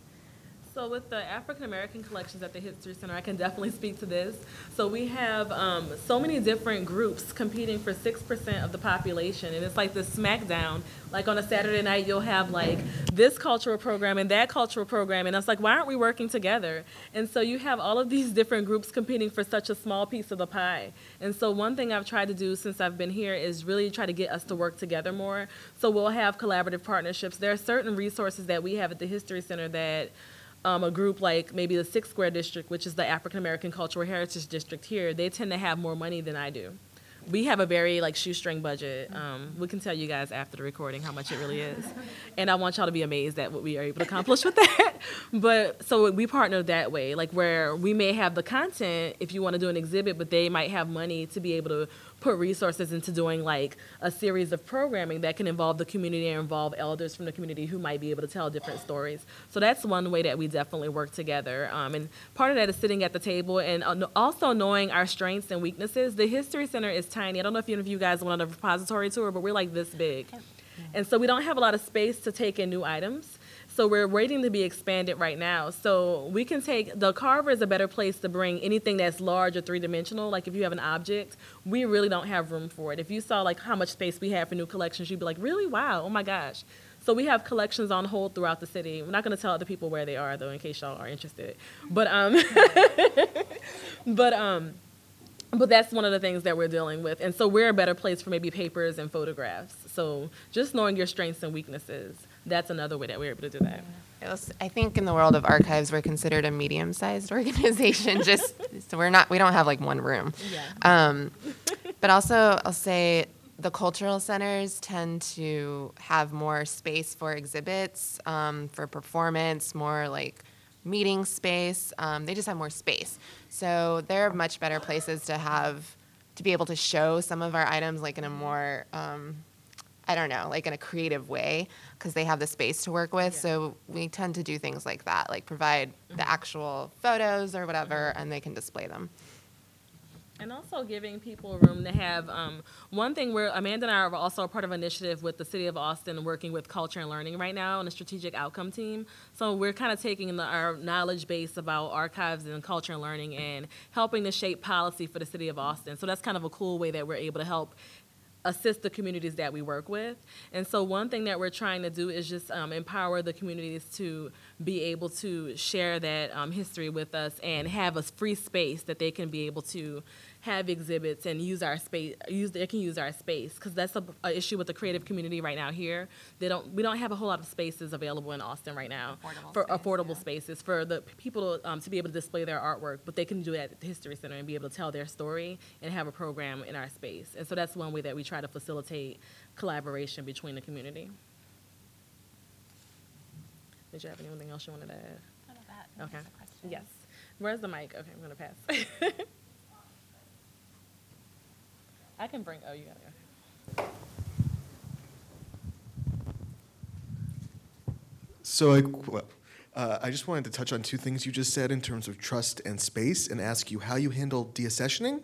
So with the African American collections at the History Center, I can definitely speak to this. So we have um, so many different groups competing for six percent of the population, and it's like this smackdown. Like on a Saturday night, you'll have like this cultural program and that cultural program, and it's like, why aren't we working together? And so you have all of these different groups competing for such a small piece of the pie. And so one thing I've tried to do since I've been here is really try to get us to work together more. So we'll have collaborative partnerships. There are certain resources that we have at the History Center that um, a group like maybe the Six Square District, which is the African American Cultural Heritage District here, they tend to have more money than I do. We have a very like shoestring budget. Um, we can tell you guys after the recording how much it really is, and I want y'all to be amazed at what we are able to accomplish with that. But so we partner that way, like where we may have the content if you want to do an exhibit, but they might have money to be able to put resources into doing like a series of programming that can involve the community and involve elders from the community who might be able to tell different stories. So that's one way that we definitely work together. Um, and part of that is sitting at the table and uh, also knowing our strengths and weaknesses. The History Center is tiny. I don't know if any of you guys went on a repository tour, but we're like this big. And so we don't have a lot of space to take in new items. So we're waiting to be expanded right now. So we can take the Carver is a better place to bring anything that's large or three dimensional. Like if you have an object, we really don't have room for it. If you saw like how much space we have for new collections, you'd be like, really? Wow! Oh my gosh! So we have collections on hold throughout the city. We're not going to tell other people where they are though, in case y'all are interested. But um, but um. But that's one of the things that we're dealing with. And so we're a better place for maybe papers and photographs. So just knowing your strengths and weaknesses, that's another way that we're able to do that. Was- I think in the world of archives, we're considered a medium-sized organization. Just so we're not, we don't have like one room. Um, but also, I'll say the cultural centers tend to have more space for exhibits, um, for performance, more like meeting space. Um, they just have more space, so they're much better places to have to be able to show some of our items like in a more um, I don't know, like in a creative way because they have the space to work with. So we tend to do things like that, like provide the actual photos or whatever, and they can display them. And also giving people room to have, um, one thing where Amanda and I are also a part of an initiative with the city of Austin, working with culture and learning right now on a strategic outcome team. So we're kind of taking the, our knowledge base about archives and culture and learning and helping to shape policy for the city of Austin. So that's kind of a cool way that we're able to help assist the communities that we work with. And so one thing that we're trying to do is just um, empower the communities to be able to share that um, history with us and have a free space that they can be able to have exhibits and use our space. Use they can use our space because that's a, a issue with the creative community right now. Here, they don't. We don't have a whole lot of spaces available in Austin right now Affordable for space, affordable yeah. spaces for the people to, um, to be able to display their artwork. But they can do it at the History Center and be able to tell their story and have a program in our space. And so that's one way that we try to facilitate collaboration between the community. Did you have anything else you wanted to add? None of that. Okay. Yes. Where's the mic? Okay, I'm gonna pass. I can bring. Oh, you gotta go. So, I, well, uh, I just wanted to touch on two things you just said in terms of trust and space, and ask you how you handle deaccessioning,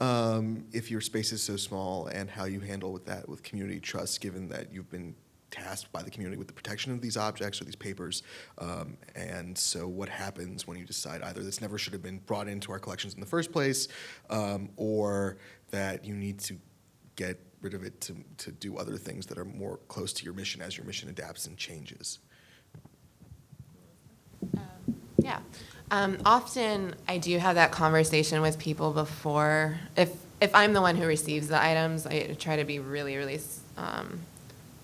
um, if your space is so small, and how you handle with that with community trust, given that you've been tasked by the community with the protection of these objects or these papers. Um, and so, what happens when you decide either this never should have been brought into our collections in the first place, um, or that you need to get rid of it to, to do other things that are more close to your mission as your mission adapts and changes? Yeah. Um, often I do have that conversation with people before. If if I'm the one who receives the items, I try to be really, really um,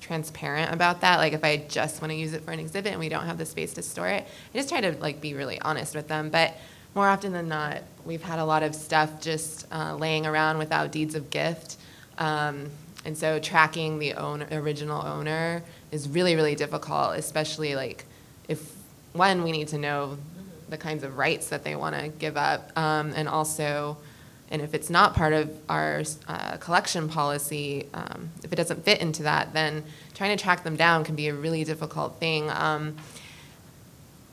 transparent about that. Like if I just want to use it for an exhibit and we don't have the space to store it, I just try to like be really honest with them. But more often than not, we've had a lot of stuff just uh, laying around without deeds of gift. Um, and so tracking the owner, original owner is really, really difficult, especially like if, one, we need to know the kinds of rights that they want to give up, um, and also, and if it's not part of our uh, collection policy, um, if it doesn't fit into that, then trying to track them down can be a really difficult thing. Um,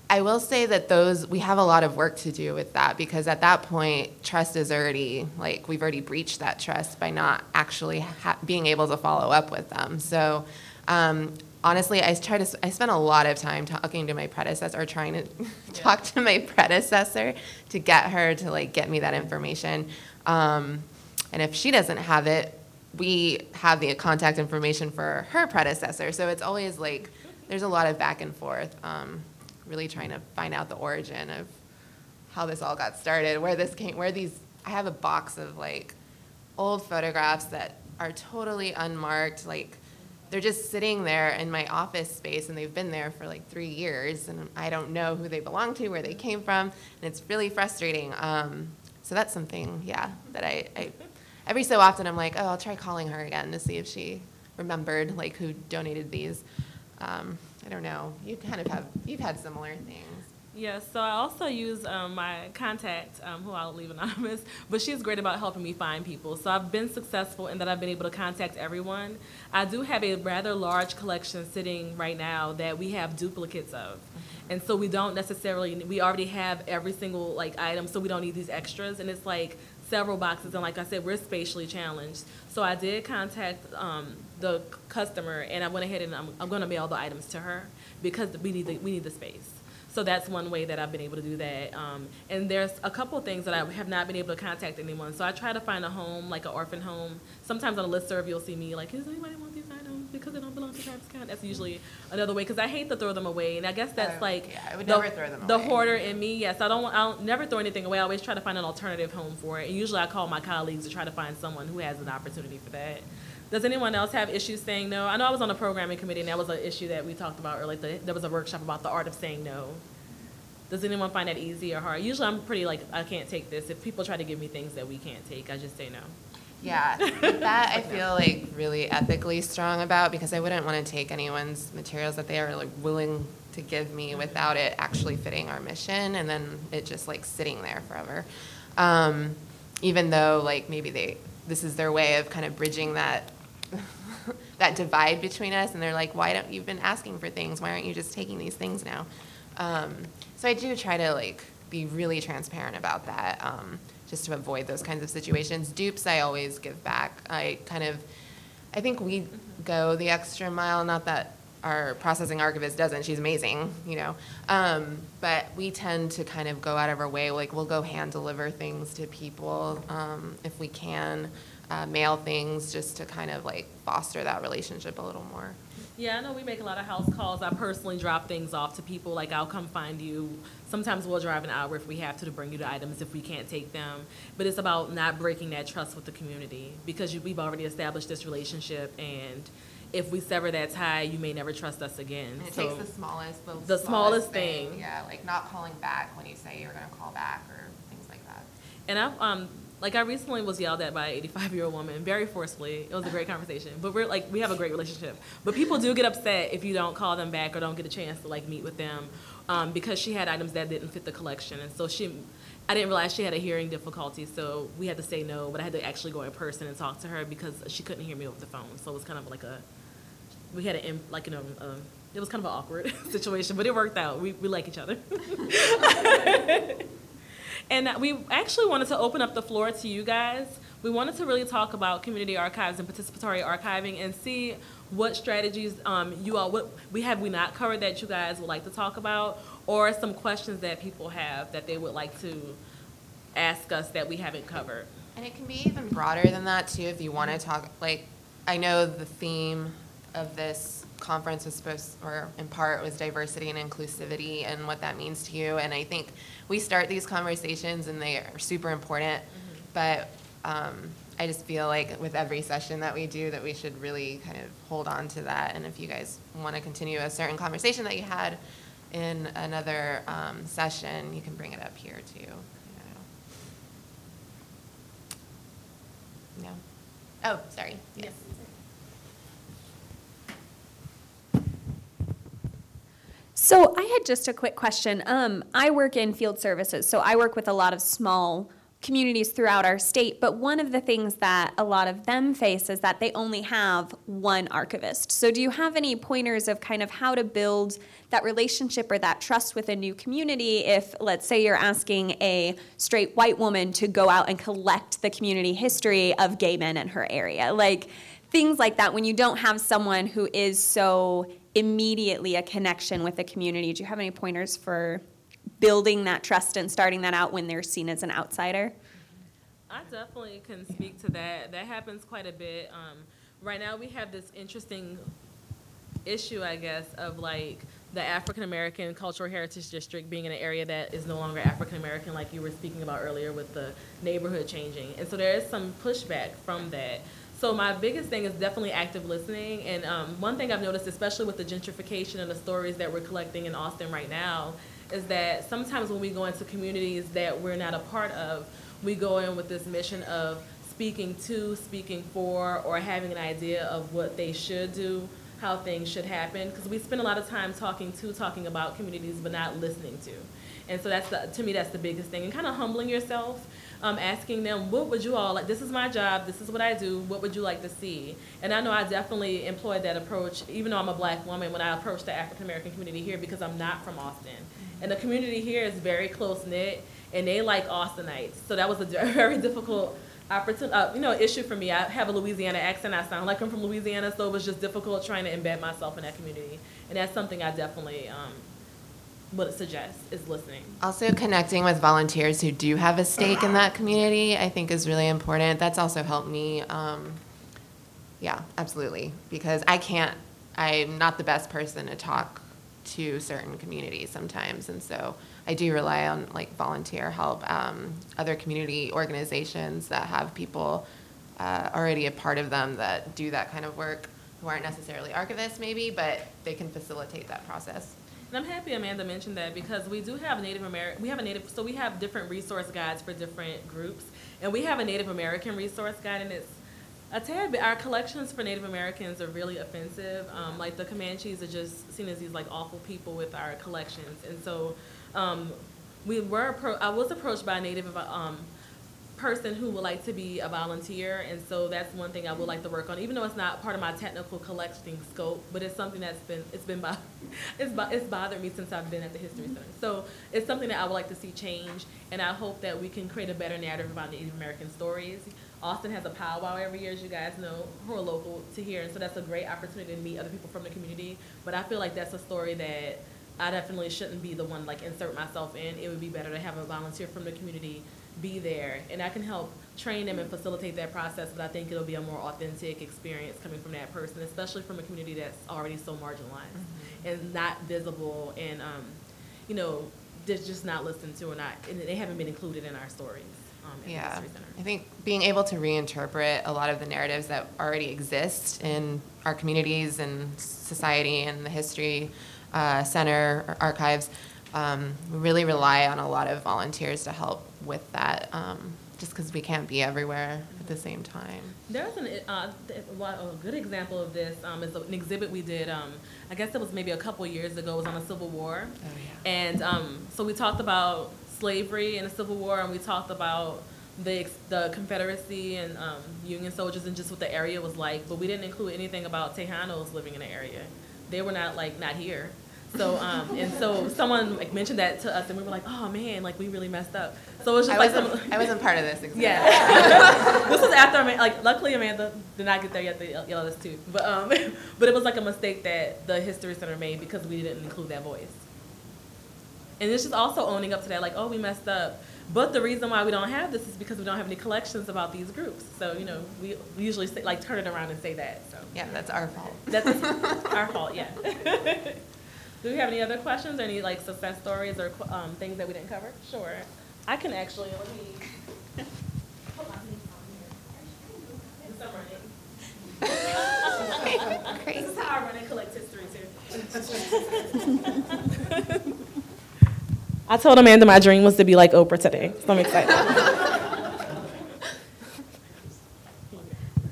I will say that those we have a lot of work to do with that because at that point trust is already like we've already breached that trust by not actually being able to follow up with them. So um, honestly, I try to I spent a lot of time talking to my predecessor, or trying to talk to my predecessor to get her to like get me that information. Um, and if she doesn't have it, we have the contact information for her predecessor. So it's always like there's a lot of back and forth. Um, really trying to find out the origin of how this all got started, where this came, where these. I have a box of like old photographs that are totally unmarked, like they're just sitting there in my office space and they've been there for like three years and I don't know who they belong to, where they came from, and it's really frustrating. Um, so that's something, yeah, that I, I, every so often I'm like, oh, I'll try calling her again to see if she remembered like who donated these. Um, I don't know. You kind of have, you've had similar things. Yeah, so I also use um, my contact, um, who I'll leave anonymous, but she's great about helping me find people. So I've been successful in that I've been able to contact everyone. I do have a rather large collection sitting right now that we have duplicates of. And so we don't necessarily, we already have every single like item, so we don't need these extras. And it's like several boxes, and like I said, we're spatially challenged. So I did contact um, the customer, and I went ahead and I'm, I'm going to mail the items to her because we need the, we need the space. So that's one way that I've been able to do that. Um, and there's a couple things that I have not been able to contact anyone. So I try to find a home, like an orphan home. Sometimes on a listserv, you'll see me like, does anybody want these items because they don't belong to Travis Scott? That's usually another way because I hate to throw them away. And I guess that's Oh, like yeah, I would the, never throw them the away. hoarder in me. Yes, I don't. want- I'll never throw anything away. I always try to find an alternative home for it. And usually I call my colleagues to try to find someone who has an opportunity for that. Does anyone else have issues saying no? I know I was on a programming committee and that was an issue that we talked about earlier. The, there was a workshop about the art of saying no. Does anyone find that easy or hard? Usually I'm pretty like, I can't take this. If people try to give me things that we can't take, I just say no. Yeah, that I feel like really ethically strong about because I wouldn't want to take anyone's materials that they are like willing to give me without it actually fitting our mission and then it just like sitting there forever. Um, even though like maybe they this is their way of kind of bridging that that divide between us and they're like why don't you've been asking for things why aren't you just taking these things now um, so i do try to like be really transparent about that, um, just to avoid those kinds of situations. Dupes, I always give back. I kind of, I think we go the extra mile, not that our processing archivist doesn't, she's amazing, you know. Um, but we tend to kind of go out of our way, like we'll go hand deliver things to people um, if we can, uh, mail things just to kind of like foster that relationship a little more. Yeah, I know we make a lot of house calls. I personally drop things off to people, like I'll come find you. Sometimes we'll drive an hour if we have to to bring you the items if we can't take them. But it's about not breaking that trust with the community because you, we've already established this relationship and if we sever that tie, you may never trust us again. And it So- takes the smallest, the, The smallest thing. Yeah, like not calling back when you say you're going to call back or things like that. And I, um, like I recently was yelled at by an 85 year old woman very forcefully. It was a great conversation, but we're like we have a great relationship. But people do get upset if you don't call them back or don't get a chance to like meet with them, um, because she had items that didn't fit the collection, and so she. I didn't realize she had a hearing difficulty, so we had to say no. But I had to actually go in person and talk to her because she couldn't hear me over the phone. So it was kind of like a, we had an like you know, um, it was kind of an awkward situation, but it worked out. We we like each other. And we actually wanted to open up the floor to you guys. We wanted to really talk about community archives and participatory archiving and see what strategies um, you all, what we have we not covered that you guys would like to talk about, or some questions that people have that they would like to ask us that we haven't covered. And it can be even broader than that too, if you want to talk, like, I know the theme of this conference was supposed, or in part, was diversity and inclusivity and what that means to you. And I think we start these conversations and they are super important, but um, I just feel like with every session that we do, that we should really kind of hold on to that. And if you guys want to continue a certain conversation that you had in another um, session, you can bring it up here too. you know. No? Oh, sorry. Yes. So I had just a quick question. Um, I work in field services, so I work with a lot of small communities throughout our state. But one of the things that a lot of them face is that they only have one archivist. So do you have any pointers of kind of how to build that relationship or that trust with a new community if, let's say, you're asking a straight white woman to go out and collect the community history of gay men in her area? Like things like that when you don't have someone who is so immediately a connection with the community. Do you have any pointers for building that trust and starting that out when they're seen as an outsider? I definitely can speak to that. That happens quite a bit. Um, right now, we have this interesting issue, I guess, of like the African American Cultural Heritage District being in an area that is no longer African American, like you were speaking about earlier with the neighborhood changing. And so there is some pushback from that. So my biggest thing is definitely active listening. And um, one thing I've noticed, especially with the gentrification and the stories that we're collecting in Austin right now, is that sometimes when we go into communities that we're not a part of, we go in with this mission of speaking to, speaking for, or having an idea of what they should do, how things should happen. Because we spend a lot of time talking to, talking about communities, but not listening to. And so that's the, to me, that's the biggest thing. And kind of humbling yourself, um, asking them, what would you all like? This is my job. This is what I do. What would you like to see? And I know I definitely employed that approach, even though I'm a black woman, when I approach the African American community here because I'm not from Austin. And the community here is very close knit, and they like Austinites. So that was a very difficult opportunity, uh, you know, issue for me. I have a Louisiana accent. I sound like I'm from Louisiana, so it was just difficult trying to embed myself in that community. And that's something I definitely um, would suggests is listening. Also, connecting with volunteers who do have a stake in that community, I think, is really important. That's also helped me. Um, yeah, absolutely. Because I can't, I'm not the best person to talk to certain communities sometimes. And so I do rely on like volunteer help, um, other community organizations that have people uh, already a part of them that do that kind of work who aren't necessarily archivists, maybe, but they can facilitate that process. And I'm happy Amanda mentioned that because we do have Native American, we have a Native, so we have different resource guides for different groups. And we have a Native American resource guide and it's a tad bit, our collections for Native Americans are really offensive. Um, like the Comanches are just seen as these like awful people with our collections. And so um, we were, I was approached by a Native um, person who would like to be a volunteer, and so that's one thing I would like to work on, even though it's not part of my technical collecting scope, but it's something that's been, it's been, bo- it's, bo- it's bothered me since I've been at the History Center. So it's something that I would like to see change, and I hope that we can create a better narrative about Native American stories. Austin has a powwow every year, as you guys know, who are local to here, and so that's a great opportunity to meet other people from the community. But I feel like that's a story that I definitely shouldn't be the one like insert myself in. It would be better to have a volunteer from the community be there, and I can help train them and facilitate that process. But I think it'll be a more authentic experience coming from that person, especially from a community that's already so marginalized and not visible, and um, you know, they're just not listened to or not, and they haven't been included in our stories. Um, Yeah, I think being able to reinterpret a lot of the narratives that already exist in our communities and society and the history uh, center archives, um, we really rely on a lot of volunteers to help with that, um, just because we can't be everywhere at the same time. There's an, uh, a good example of this um, is an exhibit we did. Um, I guess it was maybe a couple years ago. It was on the Civil War, oh, yeah. and um, so we talked about slavery and the Civil War, and we talked about the the Confederacy and um, Union soldiers and just what the area was like. But we didn't include anything about Tejanos living in the area. They were not like not here. So um, and so someone like mentioned that to us, and we were like, oh man, like we really messed up. So it was just I like wasn't, some, I wasn't part of this example. yeah. this was after, like, luckily Amanda did not get there yet to yell at us too. But, um, but it was like a mistake that the History Center made because we didn't include that voice. And it's just also owning up to that, like, oh, we messed up. But the reason why we don't have this is because we don't have any collections about these groups. So, you know, we, we usually say, like turn it around and say that. So Yeah, that's our fault. that's our fault, yeah. Do we have any other questions or any like success stories or um, things that we didn't cover? Sure. I can actually, let me. put my things on here. Since I'm running. Crazy. This is how I run and collect history too. I told Amanda my dream was to be like Oprah today, so I'm excited.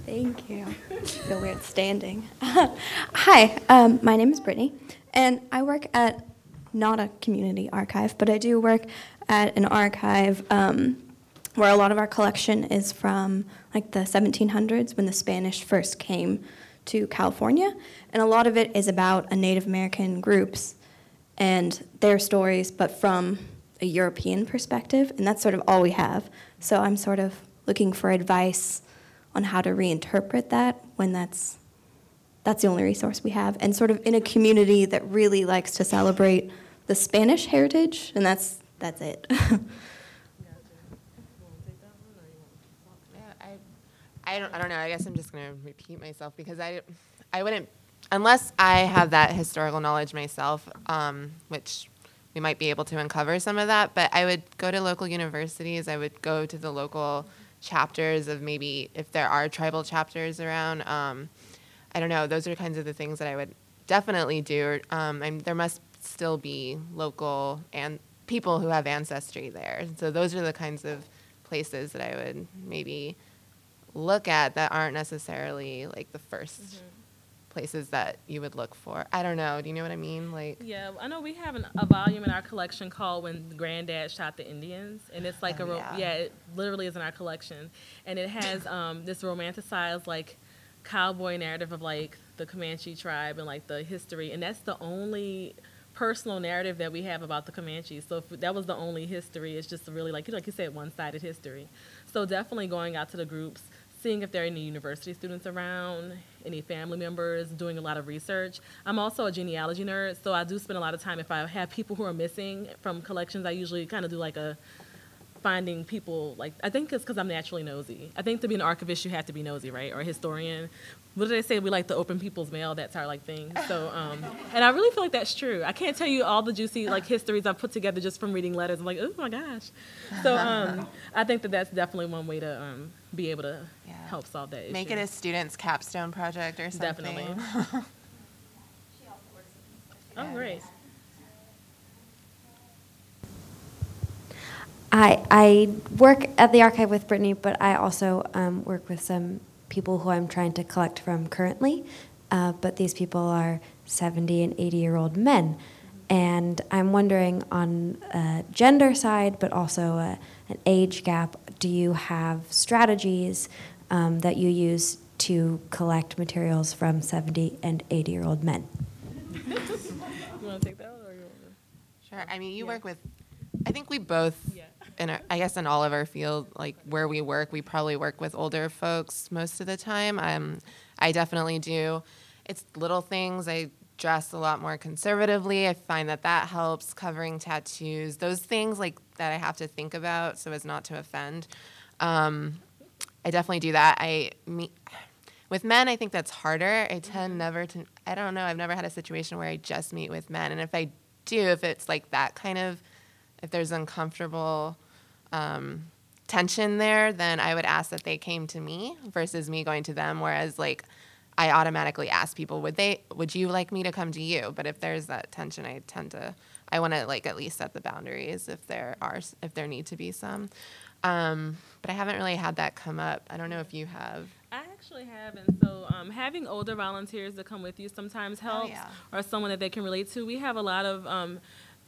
Thank you. Feel weird standing. Hi, um, my name is Brittany, and I work at not a community archive, but I do work at an archive um, where a lot of our collection is from like the 1700s when the Spanish first came to California, and a lot of it is about a Native American groups and their stories, but from a European perspective, and that's sort of all we have. So I'm sort of looking for advice on how to reinterpret that when that's that's the only resource we have, and sort of in a community that really likes to celebrate the Spanish heritage, and that's that's it. I, I don't, I don't know. I guess I'm just gonna repeat myself because I, I wouldn't, unless I have that historical knowledge myself, um, which we might be able to uncover some of that. But I would go to local universities. I would go to the local chapters of maybe if there are tribal chapters around. Um, I don't know. Those are kinds of the things that I would definitely do. Um, and there must still be local and people who have ancestry there. So those are the kinds of places that I would maybe look at that aren't necessarily like the 1st places that you would look for. I don't know. Do you know what I mean? Like, Yeah, I know we have an, a volume in our collection called "When Granddad Shot the Indians," and it's like Oh, a ro- yeah. yeah. it literally is in our collection, and it has um, this romanticized like cowboy narrative of like the Comanche tribe and like the history, and that's the only personal narrative that we have about the Comanches. So that was the only history, it's just really like like you said, one-sided history. So definitely going out to the groups, seeing if there are any university students around, any family members, doing a lot of research. I'm also a genealogy nerd, so I do spend a lot of time if I have people who are missing from collections. I usually kind of do like a finding people like I think it's because I'm naturally nosy. I think to be an archivist you have to be nosy, right? Or a historian. What do they say? We like to open people's mail. That's our like thing. So, um, and I really feel like that's true. I can't tell you all the juicy like histories I've put together just from reading letters. I'm like, oh my gosh. So, um, I think that that's definitely one way to um, be able to Yeah. help solve that issue. make it a student's capstone project or something. Definitely. Oh, great. I, I work at the archive with Brittany, but I also um, work with some people who I'm trying to collect from currently. Uh, but these people are 70 and 80 year old men. and I'm wondering on a gender side, but also a, an age gap, do you have strategies um, that you use to collect materials from 70 and 80 year old men? You want to take that or you want to? Sure. I mean, you work with, I think we both, Yeah. In our, I guess in all of our field, like where we work, we probably work with older folks most of the time. Um, I definitely do. It's little things. I dress a lot more conservatively. I find that that helps. Covering tattoos, those things like that I have to think about so as not to offend. Um, I definitely do that. I meet with men. I think that's harder. I tend never to. I don't know. I've never had a situation where I just meet with men, and if I do, if it's like that kind of, if there's uncomfortable um, tension there, then I would ask that they came to me versus me going to them. Whereas like. I automatically ask people, would they, would you like me to come to you? But if there's that tension, I tend to, I want to like at least set the boundaries if there are, if there need to be some. Um, but I haven't really had that come up. I don't know if you have. I actually have, and so um, having older volunteers that come with you sometimes helps, yeah. or someone that they can relate to. We have a lot of um,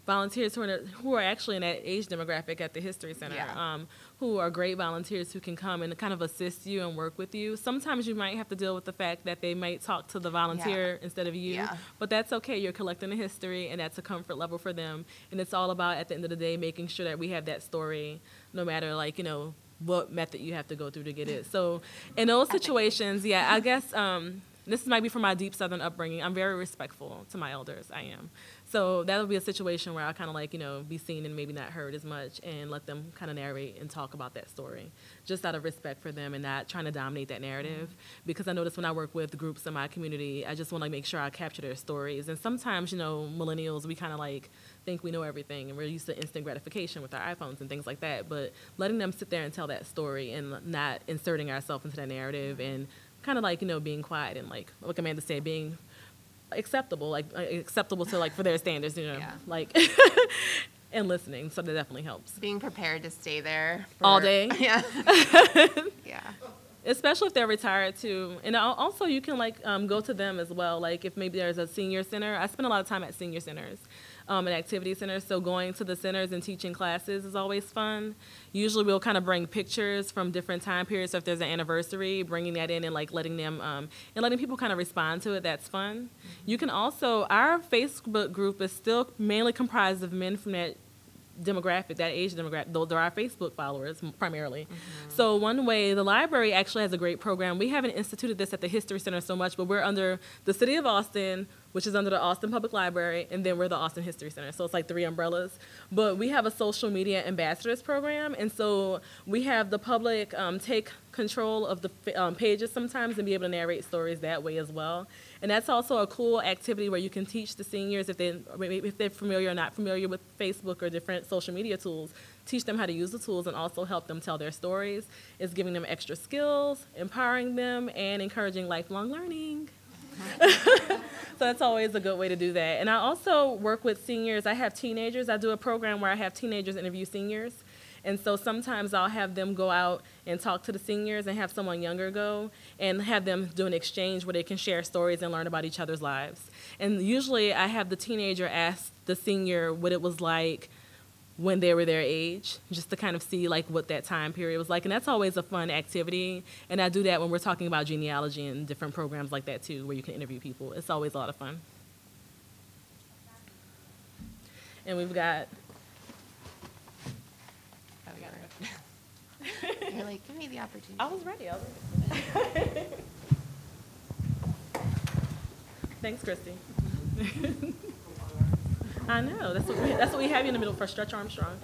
volunteers who are, in who are actually in that age demographic at the History Center, Yeah. um, who are great volunteers who can come and kind of assist you and work with you. Sometimes you might have to deal with the fact that they might talk to the volunteer instead of you, Yeah. but that's okay. You're collecting the history, and that's a comfort level for them. And it's all about, at the end of the day, making sure that we have that story, no matter like you know what method you have to go through to get it. So, in those situations, yeah, I guess um, this might be from my deep Southern upbringing. I'm very respectful to my elders. I am. So that would be a situation where I kind of like you know be seen and maybe not heard as much, and let them kind of narrate and talk about that story, just out of respect for them and not trying to dominate that narrative. Because I notice when I work with groups in my community, I just want to make sure I capture their stories. And sometimes you know millennials, we kind of like think we know everything and we're used to instant gratification with our iPhones and things like that. But letting them sit there and tell that story and not inserting ourselves into that narrative and kind of like, you know, being quiet and like, like Amanda said, being acceptable, like uh, acceptable to like for their standards, you know, Yeah. like, and listening. So that definitely helps. Being prepared to stay there All day? Yeah. yeah. especially if they're retired too. And also, you can like um, go to them as well. Like if maybe there's a senior center, I spend a lot of time at senior centers um, and activity centers. So going to the centers and teaching classes is always fun. Usually, we'll kind of bring pictures from different time periods. So if there's an anniversary, bringing that in and like letting them um, and letting people kind of respond to it. That's fun. You can also our Facebook group is still mainly comprised of men from that demographic, that age demographic, though there are our Facebook followers primarily. So one way, the library actually has a great program. We haven't instituted this at the History Center so much, but we're under the City of Austin, which is under the Austin Public Library, and then we're the Austin History Center. So it's like three umbrellas. But we have a social media ambassadors program, and so we have the public um, take control of the um, pages sometimes and be able to narrate stories that way as well. And that's also a cool activity where you can teach the seniors if they if they're familiar or not familiar with Facebook or different social media tools, teach them how to use the tools and also help them tell their stories. It's giving them extra skills, empowering them, and encouraging lifelong learning. so that's always a good way to do that. And I also work with seniors. I have teenagers. I do a program where I have teenagers interview seniors. And so sometimes I'll have them go out and talk to the seniors and have someone younger go and have them do an exchange where they can share stories and learn about each other's lives. And usually I have the teenager ask the senior what it was like when they were their age, just to kind of see like what that time period was like. And that's always a fun activity. And I do that when we're talking about genealogy and different programs like that too, where you can interview people. It's always a lot of fun. And we've got Oh. You're like, give me the opportunity. I was ready. I was ready. Thanks, Christy. I know. That's what we, that's what we have in the middle for. Stretch Armstrong.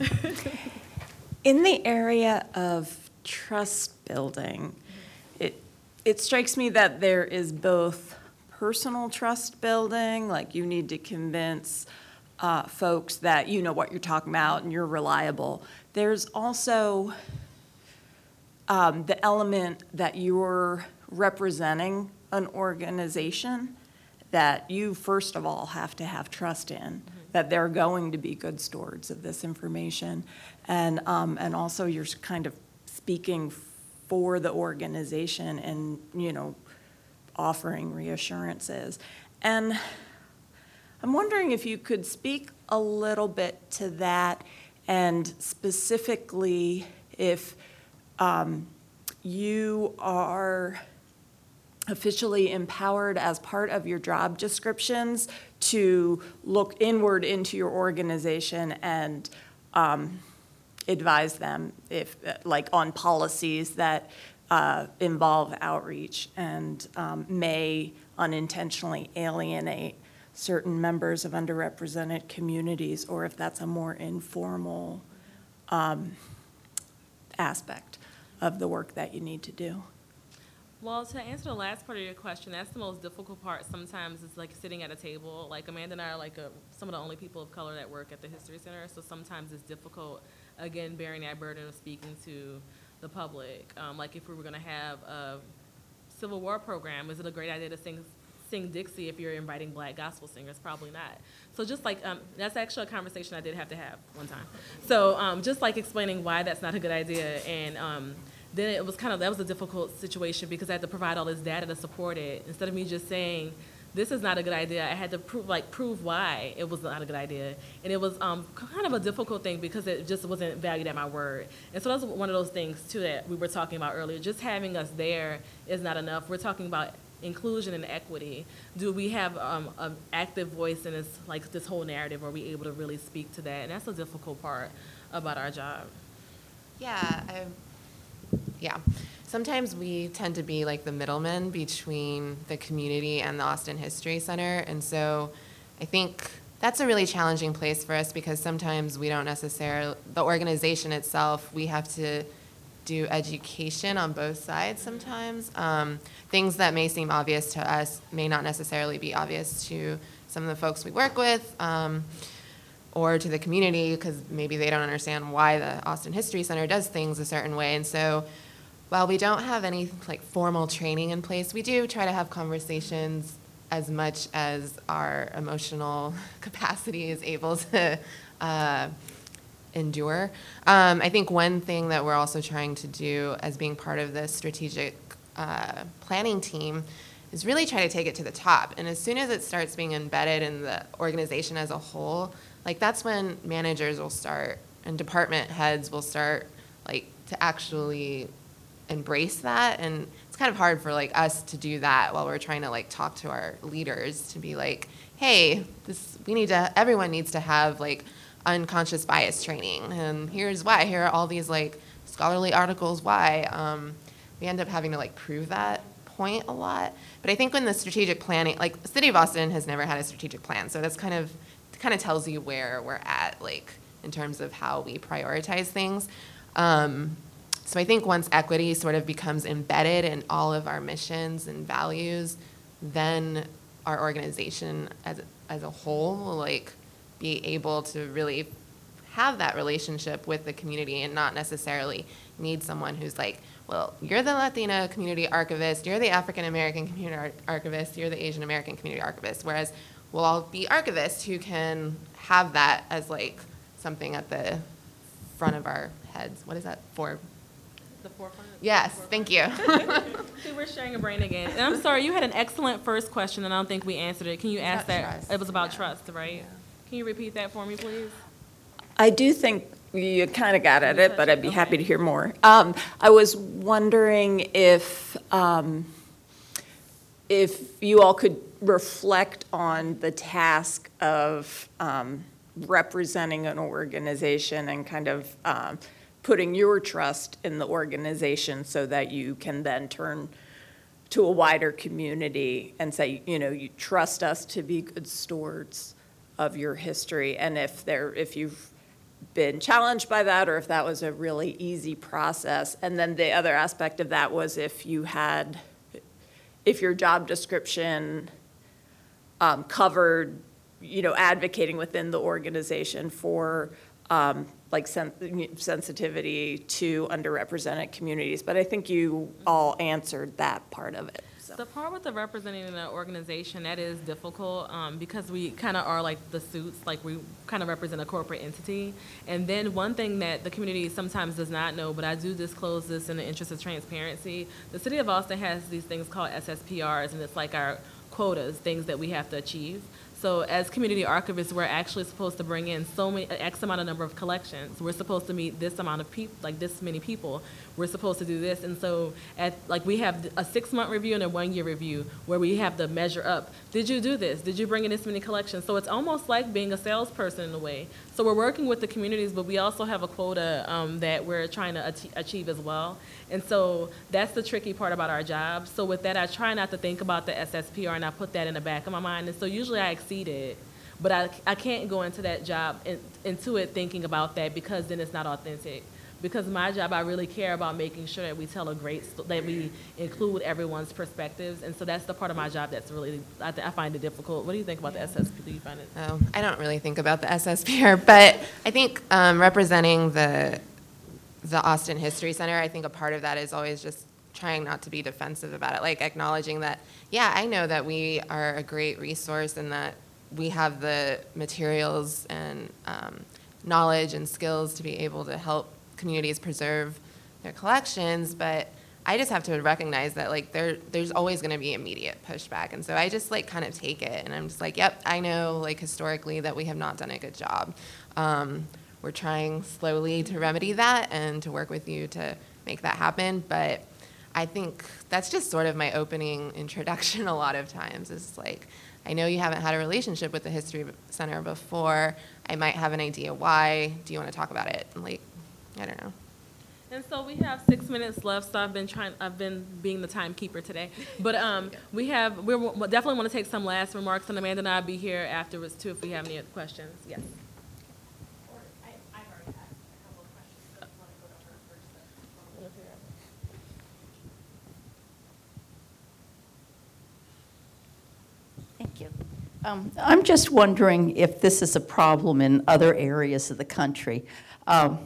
In the area of trust building, it, it strikes me that there is both personal trust building, like you need to convince uh, folks that you know what you're talking about and you're reliable. There's also um, the element that you're representing an organization that you, first of all, have to have trust in, that they're going to be good stewards of this information. And, um, and also you're kind of speaking for the organization and, you know, offering reassurances. And I'm wondering if you could speak a little bit to that, and specifically if um, you are officially empowered as part of your job descriptions to look inward into your organization and um, advise them if, like, on policies that uh, involve outreach and um, may unintentionally alienate certain members of underrepresented communities, or if that's a more informal um, aspect of the work that you need to do. Well, to answer the last part of your question, that's the most difficult part sometimes is like sitting at a table. Like Amanda and I are like a, some of the only people of color that work at the History Center, so sometimes it's difficult, again, bearing that burden of speaking to the public. Um, like if we were gonna have a Civil War program, is it a great idea to sing, sing Dixie if you're inviting black gospel singers? Probably not. So just like, um, that's actually a conversation I did have to have one time. So um, just like explaining why that's not a good idea and um, then it was kind of that was a difficult situation because I had to provide all this data to support it. Instead of me just saying, "This is not a good idea," I had to prove like prove why it was not a good idea, and it was um, kind of a difficult thing because it just wasn't valued at my word. And so that's one of those things too that we were talking about earlier. Just having us there is not enough. We're talking about inclusion and equity. Do we have um, an active voice in this like this whole narrative? Are we able to really speak to that? And that's a difficult part about our job. Yeah, I, yeah. Sometimes we tend to be like the middlemen between the community and the Austin History Center. And so I think that's a really challenging place for us because sometimes we don't necessarily, the organization itself, we have to do education on both sides sometimes. Um, things that may seem obvious to us may not necessarily be obvious to some of the folks we work with. Um, or to the community because maybe they don't understand why the Austin History Center does things a certain way. And so while we don't have any like formal training in place, we do try to have conversations as much as our emotional capacity is able to uh, endure. Um, I think one thing that we're also trying to do as being part of the strategic uh, planning team is really try to take it to the top. And as soon as it starts being embedded in the organization as a whole, like that's when managers will start and department heads will start like to actually embrace that. And it's kind of hard for like us to do that while we're trying to like talk to our leaders to be like hey this we need to everyone needs to have like unconscious bias training. And here's why. Here are all these like scholarly articles why. Um, we end up having to like prove that point a lot. But i think when the strategic planning like city of austin has never had a strategic plan. So that's kind of kind of tells you where we're at, like in terms of how we prioritize things. Um, so I think once equity sort of becomes embedded in all of our missions and values, then our organization as as a whole will like be able to really have that relationship with the community and not necessarily need someone who's like, well, you're the Latina community archivist, you're the African American community ar- archivist, you're the Asian American community archivist. Whereas we'll all be archivists who can have that as like something at the front of our heads. What is that for? The forefront? Yes, thank you. See, we're sharing a brain again. And I'm sorry, you had an excellent first question, and I don't think we answered it. Can you ask that? trust. It was about Yeah. trust, right? Can you repeat that for me, please? I do think you kind of got at it, but I'd it, be happy to hear more. Um, I was wondering if, um, if you all could reflect on the task of um, representing an organization and kind of um, putting your trust in the organization so that you can then turn to a wider community and say, you know, you trust us to be good stewards of your history. And if there, if you've been challenged by that, or if that was a really easy process. And then the other aspect of that was if you had, if your job description um, covered, you know, advocating within the organization for um, like sen- sensitivity to underrepresented communities. But I think you all answered that part of it. so. The part with the representing in an organization, that is difficult um, because we kind of are like the suits, like we kind of represent a corporate entity. And then one thing that the community sometimes does not know, but I do disclose this in the interest of transparency, the city of Austin has these things called SSPRs, and it's like our quotas, things that we have to achieve. So as community archivists, we're actually supposed to bring in so many, X amount of number of collections. We're supposed to meet this amount of people, like this many people. We're supposed to do this. And so at, like, we have a six-month review and a one-year review where we have to measure up. Did you do this? Did you bring in this many collections? So it's almost like being a salesperson in a way. So we're working with the communities, but we also have a quota um, that we're trying to achieve as well. And so that's the tricky part about our job. So with that, I try not to think about the SSPR and I put that in the back of my mind. And so usually I exceed it, but I, I can't go into that job, in, into it thinking about that because then it's not authentic. Because my job, I really care about making sure that we tell a great, that we include everyone's perspectives. And so that's the part of my job that's really, I, th- I find it difficult. What do you think about the SSP? Do you find it? Oh, I don't really think about the SSPR, but I think um, representing the the Austin History Center, I think a part of that is always just trying not to be defensive about it, like acknowledging that, yeah, I know that we are a great resource and that we have the materials and um, knowledge and skills to be able to help communities preserve their collections, but I just have to recognize that like there there's always going to be immediate pushback, and so I just like kind of take it, and I'm just like, yep, I know like historically that we have not done a good job. Um, we're trying slowly to remedy that and to work with you to make that happen, but I think that's just sort of my opening introduction a lot of times. Is like, I know you haven't had a relationship with the History Center before. I might have an idea why. Do you want to talk about it? And like, I don't know. And so we have six minutes left, so I've been trying, I've been being the timekeeper today. But um, we have, we definitely want to take some last remarks, and Amanda and I'll be here afterwards too if we have any questions. Yes. Thank you. Um, I'm just wondering if this is a problem in other areas of the country. Um,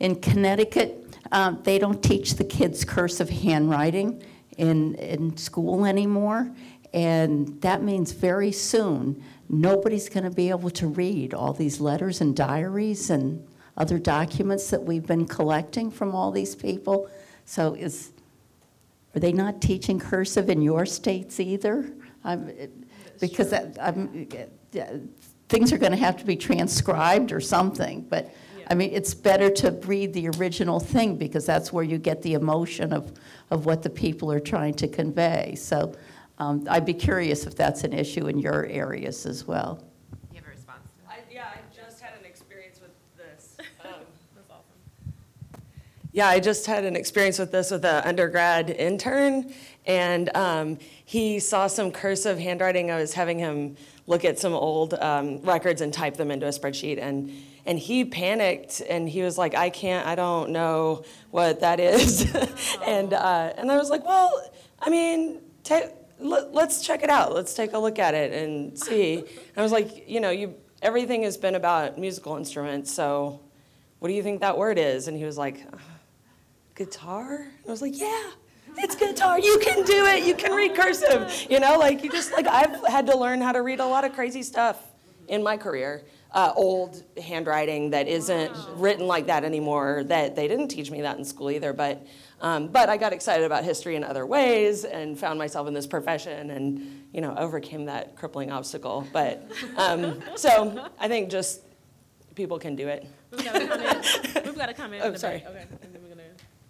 In Connecticut, um, they don't teach the kids cursive handwriting in, in school anymore, and that means very soon, nobody's going to be able to read all these letters and diaries and other documents that we've been collecting from all these people. So is, are they not teaching cursive in your states either? I'm- it- Because that, I'm, things are going to have to be transcribed or something, but, I mean, it's better to read the original thing because that's where you get the emotion of, of what the people are trying to convey. So um, I'd be curious if that's an issue in your areas as well. You have a response I, yeah, I just had an experience with this. Um, That's awesome. Yeah, I just had an experience with this with an undergrad intern, and um, he saw some cursive handwriting. I was having him look at some old um, records and type them into a spreadsheet, and and he panicked and he was like, "I can't. I don't know what that is," and uh, and I was like, "Well, I mean, let's check it out. Let's take a look at it and see." And I was like, "You know, you everything has been about musical instruments, so." What do you think that word is? And he was like, guitar? I was like, yeah, it's guitar. You can do it. You can read cursive. You know, like you just like I've had to learn how to read a lot of crazy stuff in my career. Uh, old handwriting that isn't written like that anymore. That they didn't teach me that in school either. But um, but I got excited about history in other ways and found myself in this profession and you know overcame that crippling obstacle. But um, so I think just people can do it. We've got a comment, we've got a comment Oh, in the sorry. back. Okay, and then we're gonna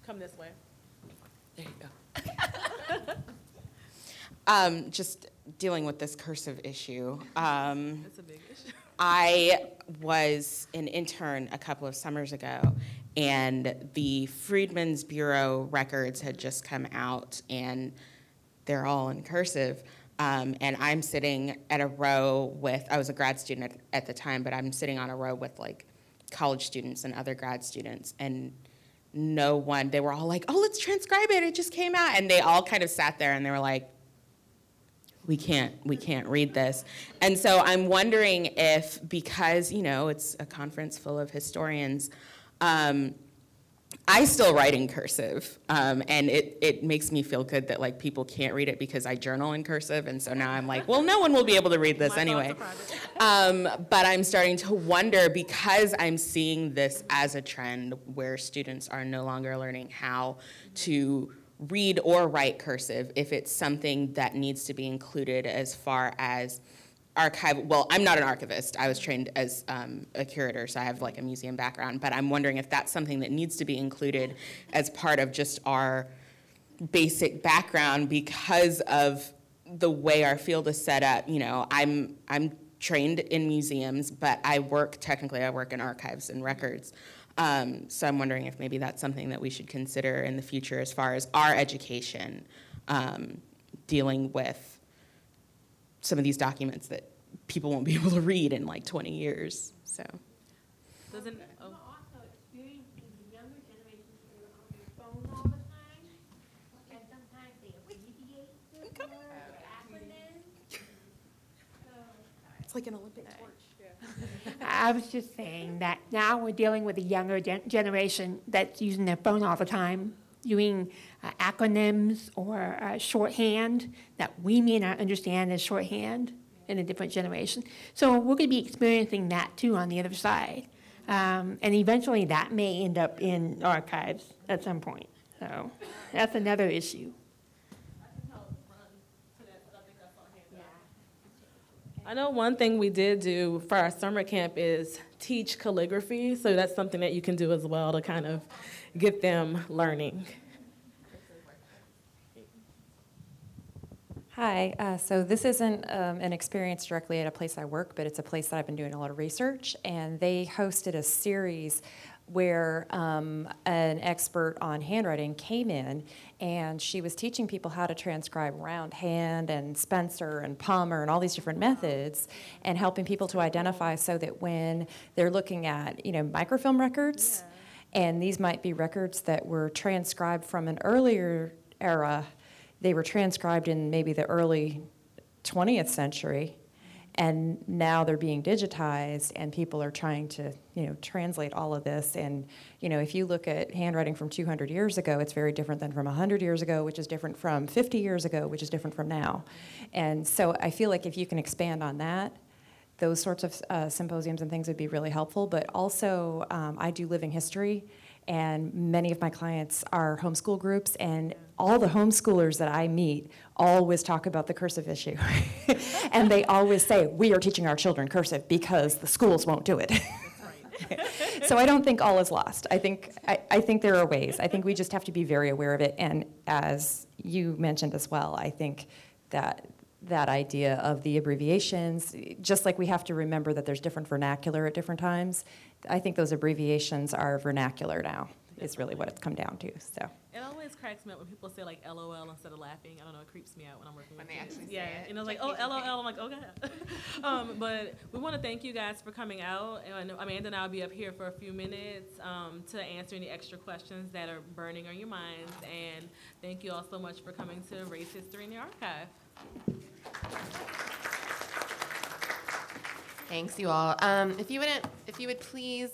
come this way. There you go. Um, just dealing with this cursive issue. Um, It's a big issue. I was an intern a couple of summers ago, and the Freedmen's Bureau records had just come out, and they're all in cursive. Um, and I'm sitting at a row with, I was a grad student at, at the time, but I'm sitting on a row with like college students and other grad students, and no one, they were all like, oh, let's transcribe it, it just came out. And they all kind of sat there and they were like, we can't we can't read this. And so i'm wondering if because you know it's a conference full of historians um, i still write in cursive um, and it, it makes me feel good that like people can't read it because i journal in cursive and so now i'm like well no one will be able to read this My anyway. um, but i'm starting to wonder because i'm seeing this as a trend where students are no longer learning how to read or write cursive if it's something that needs to be included as far as archive, well, I'm not an archivist. I was trained as um, a curator, so I have like a museum background. But I'm wondering if that's something that needs to be included as part of just our basic background because of the way our field is set up. You know, I'm I'm trained in museums, but I work technically I work in archives and records. Um, so I'm wondering if maybe that's something that we should consider in the future as far as our education um, dealing with some of these documents that people won't be able to read in like 20 years. So. Doesn't, oh. It's like an Olympic torch. I was just saying that now we're dealing with a younger gen- generation that's using their phone all the time, doing uh, acronyms or uh, shorthand that we may not understand as shorthand in a different generation. So we're going to be experiencing that too on the other side. Um, and eventually that may end up in archives at some point. So that's another issue. I know one thing we did do for our summer camp is teach calligraphy, so that's something that you can do as well to kind of get them learning. Hi, uh, so this isn't um, an experience directly at a place I work, but it's a place that I've been doing a lot of research, and they hosted a series where um, an expert on handwriting came in and she was teaching people how to transcribe round hand and Spencer and Palmer and all these different methods and helping people to identify so that when they're looking at, you know, microfilm records, and these might be records that were transcribed from an earlier era, they were transcribed in maybe the early 20th century and now they're being digitized and people are trying to you know translate all of this. And you know if you look at handwriting from 200 years ago it's very different than from 100 years ago which is different from 50 years ago which is different from now. And so i feel like if you can expand on that those sorts of uh, symposiums and things would be really helpful. But also um, i do living history and many of my clients are homeschool groups and all the homeschoolers that i meet always talk about the cursive issue. And they always say we are teaching our children cursive because the schools won't do it. So i don't think all is lost. I think I, I think there are ways. I think we just have to be very aware of it. And as you mentioned as well i think that that idea of the abbreviations just like we have to remember that there's different vernacular at different times I think those abbreviations are vernacular now, is really what it's come down to, so. It always cracks me up when people say like LOL instead of laughing. I don't know, it creeps me out when I'm working When with they kids. actually say yeah, it. and I was like, oh, LOL. I'm like, okay. um, but we want to thank you guys for coming out. And I know Amanda and I will be up here for a few minutes um, to answer any extra questions that are burning on your minds. And thank you all so much for coming to Race History in the Archive. Thanks, you all. Um, if you wouldn't, if you would please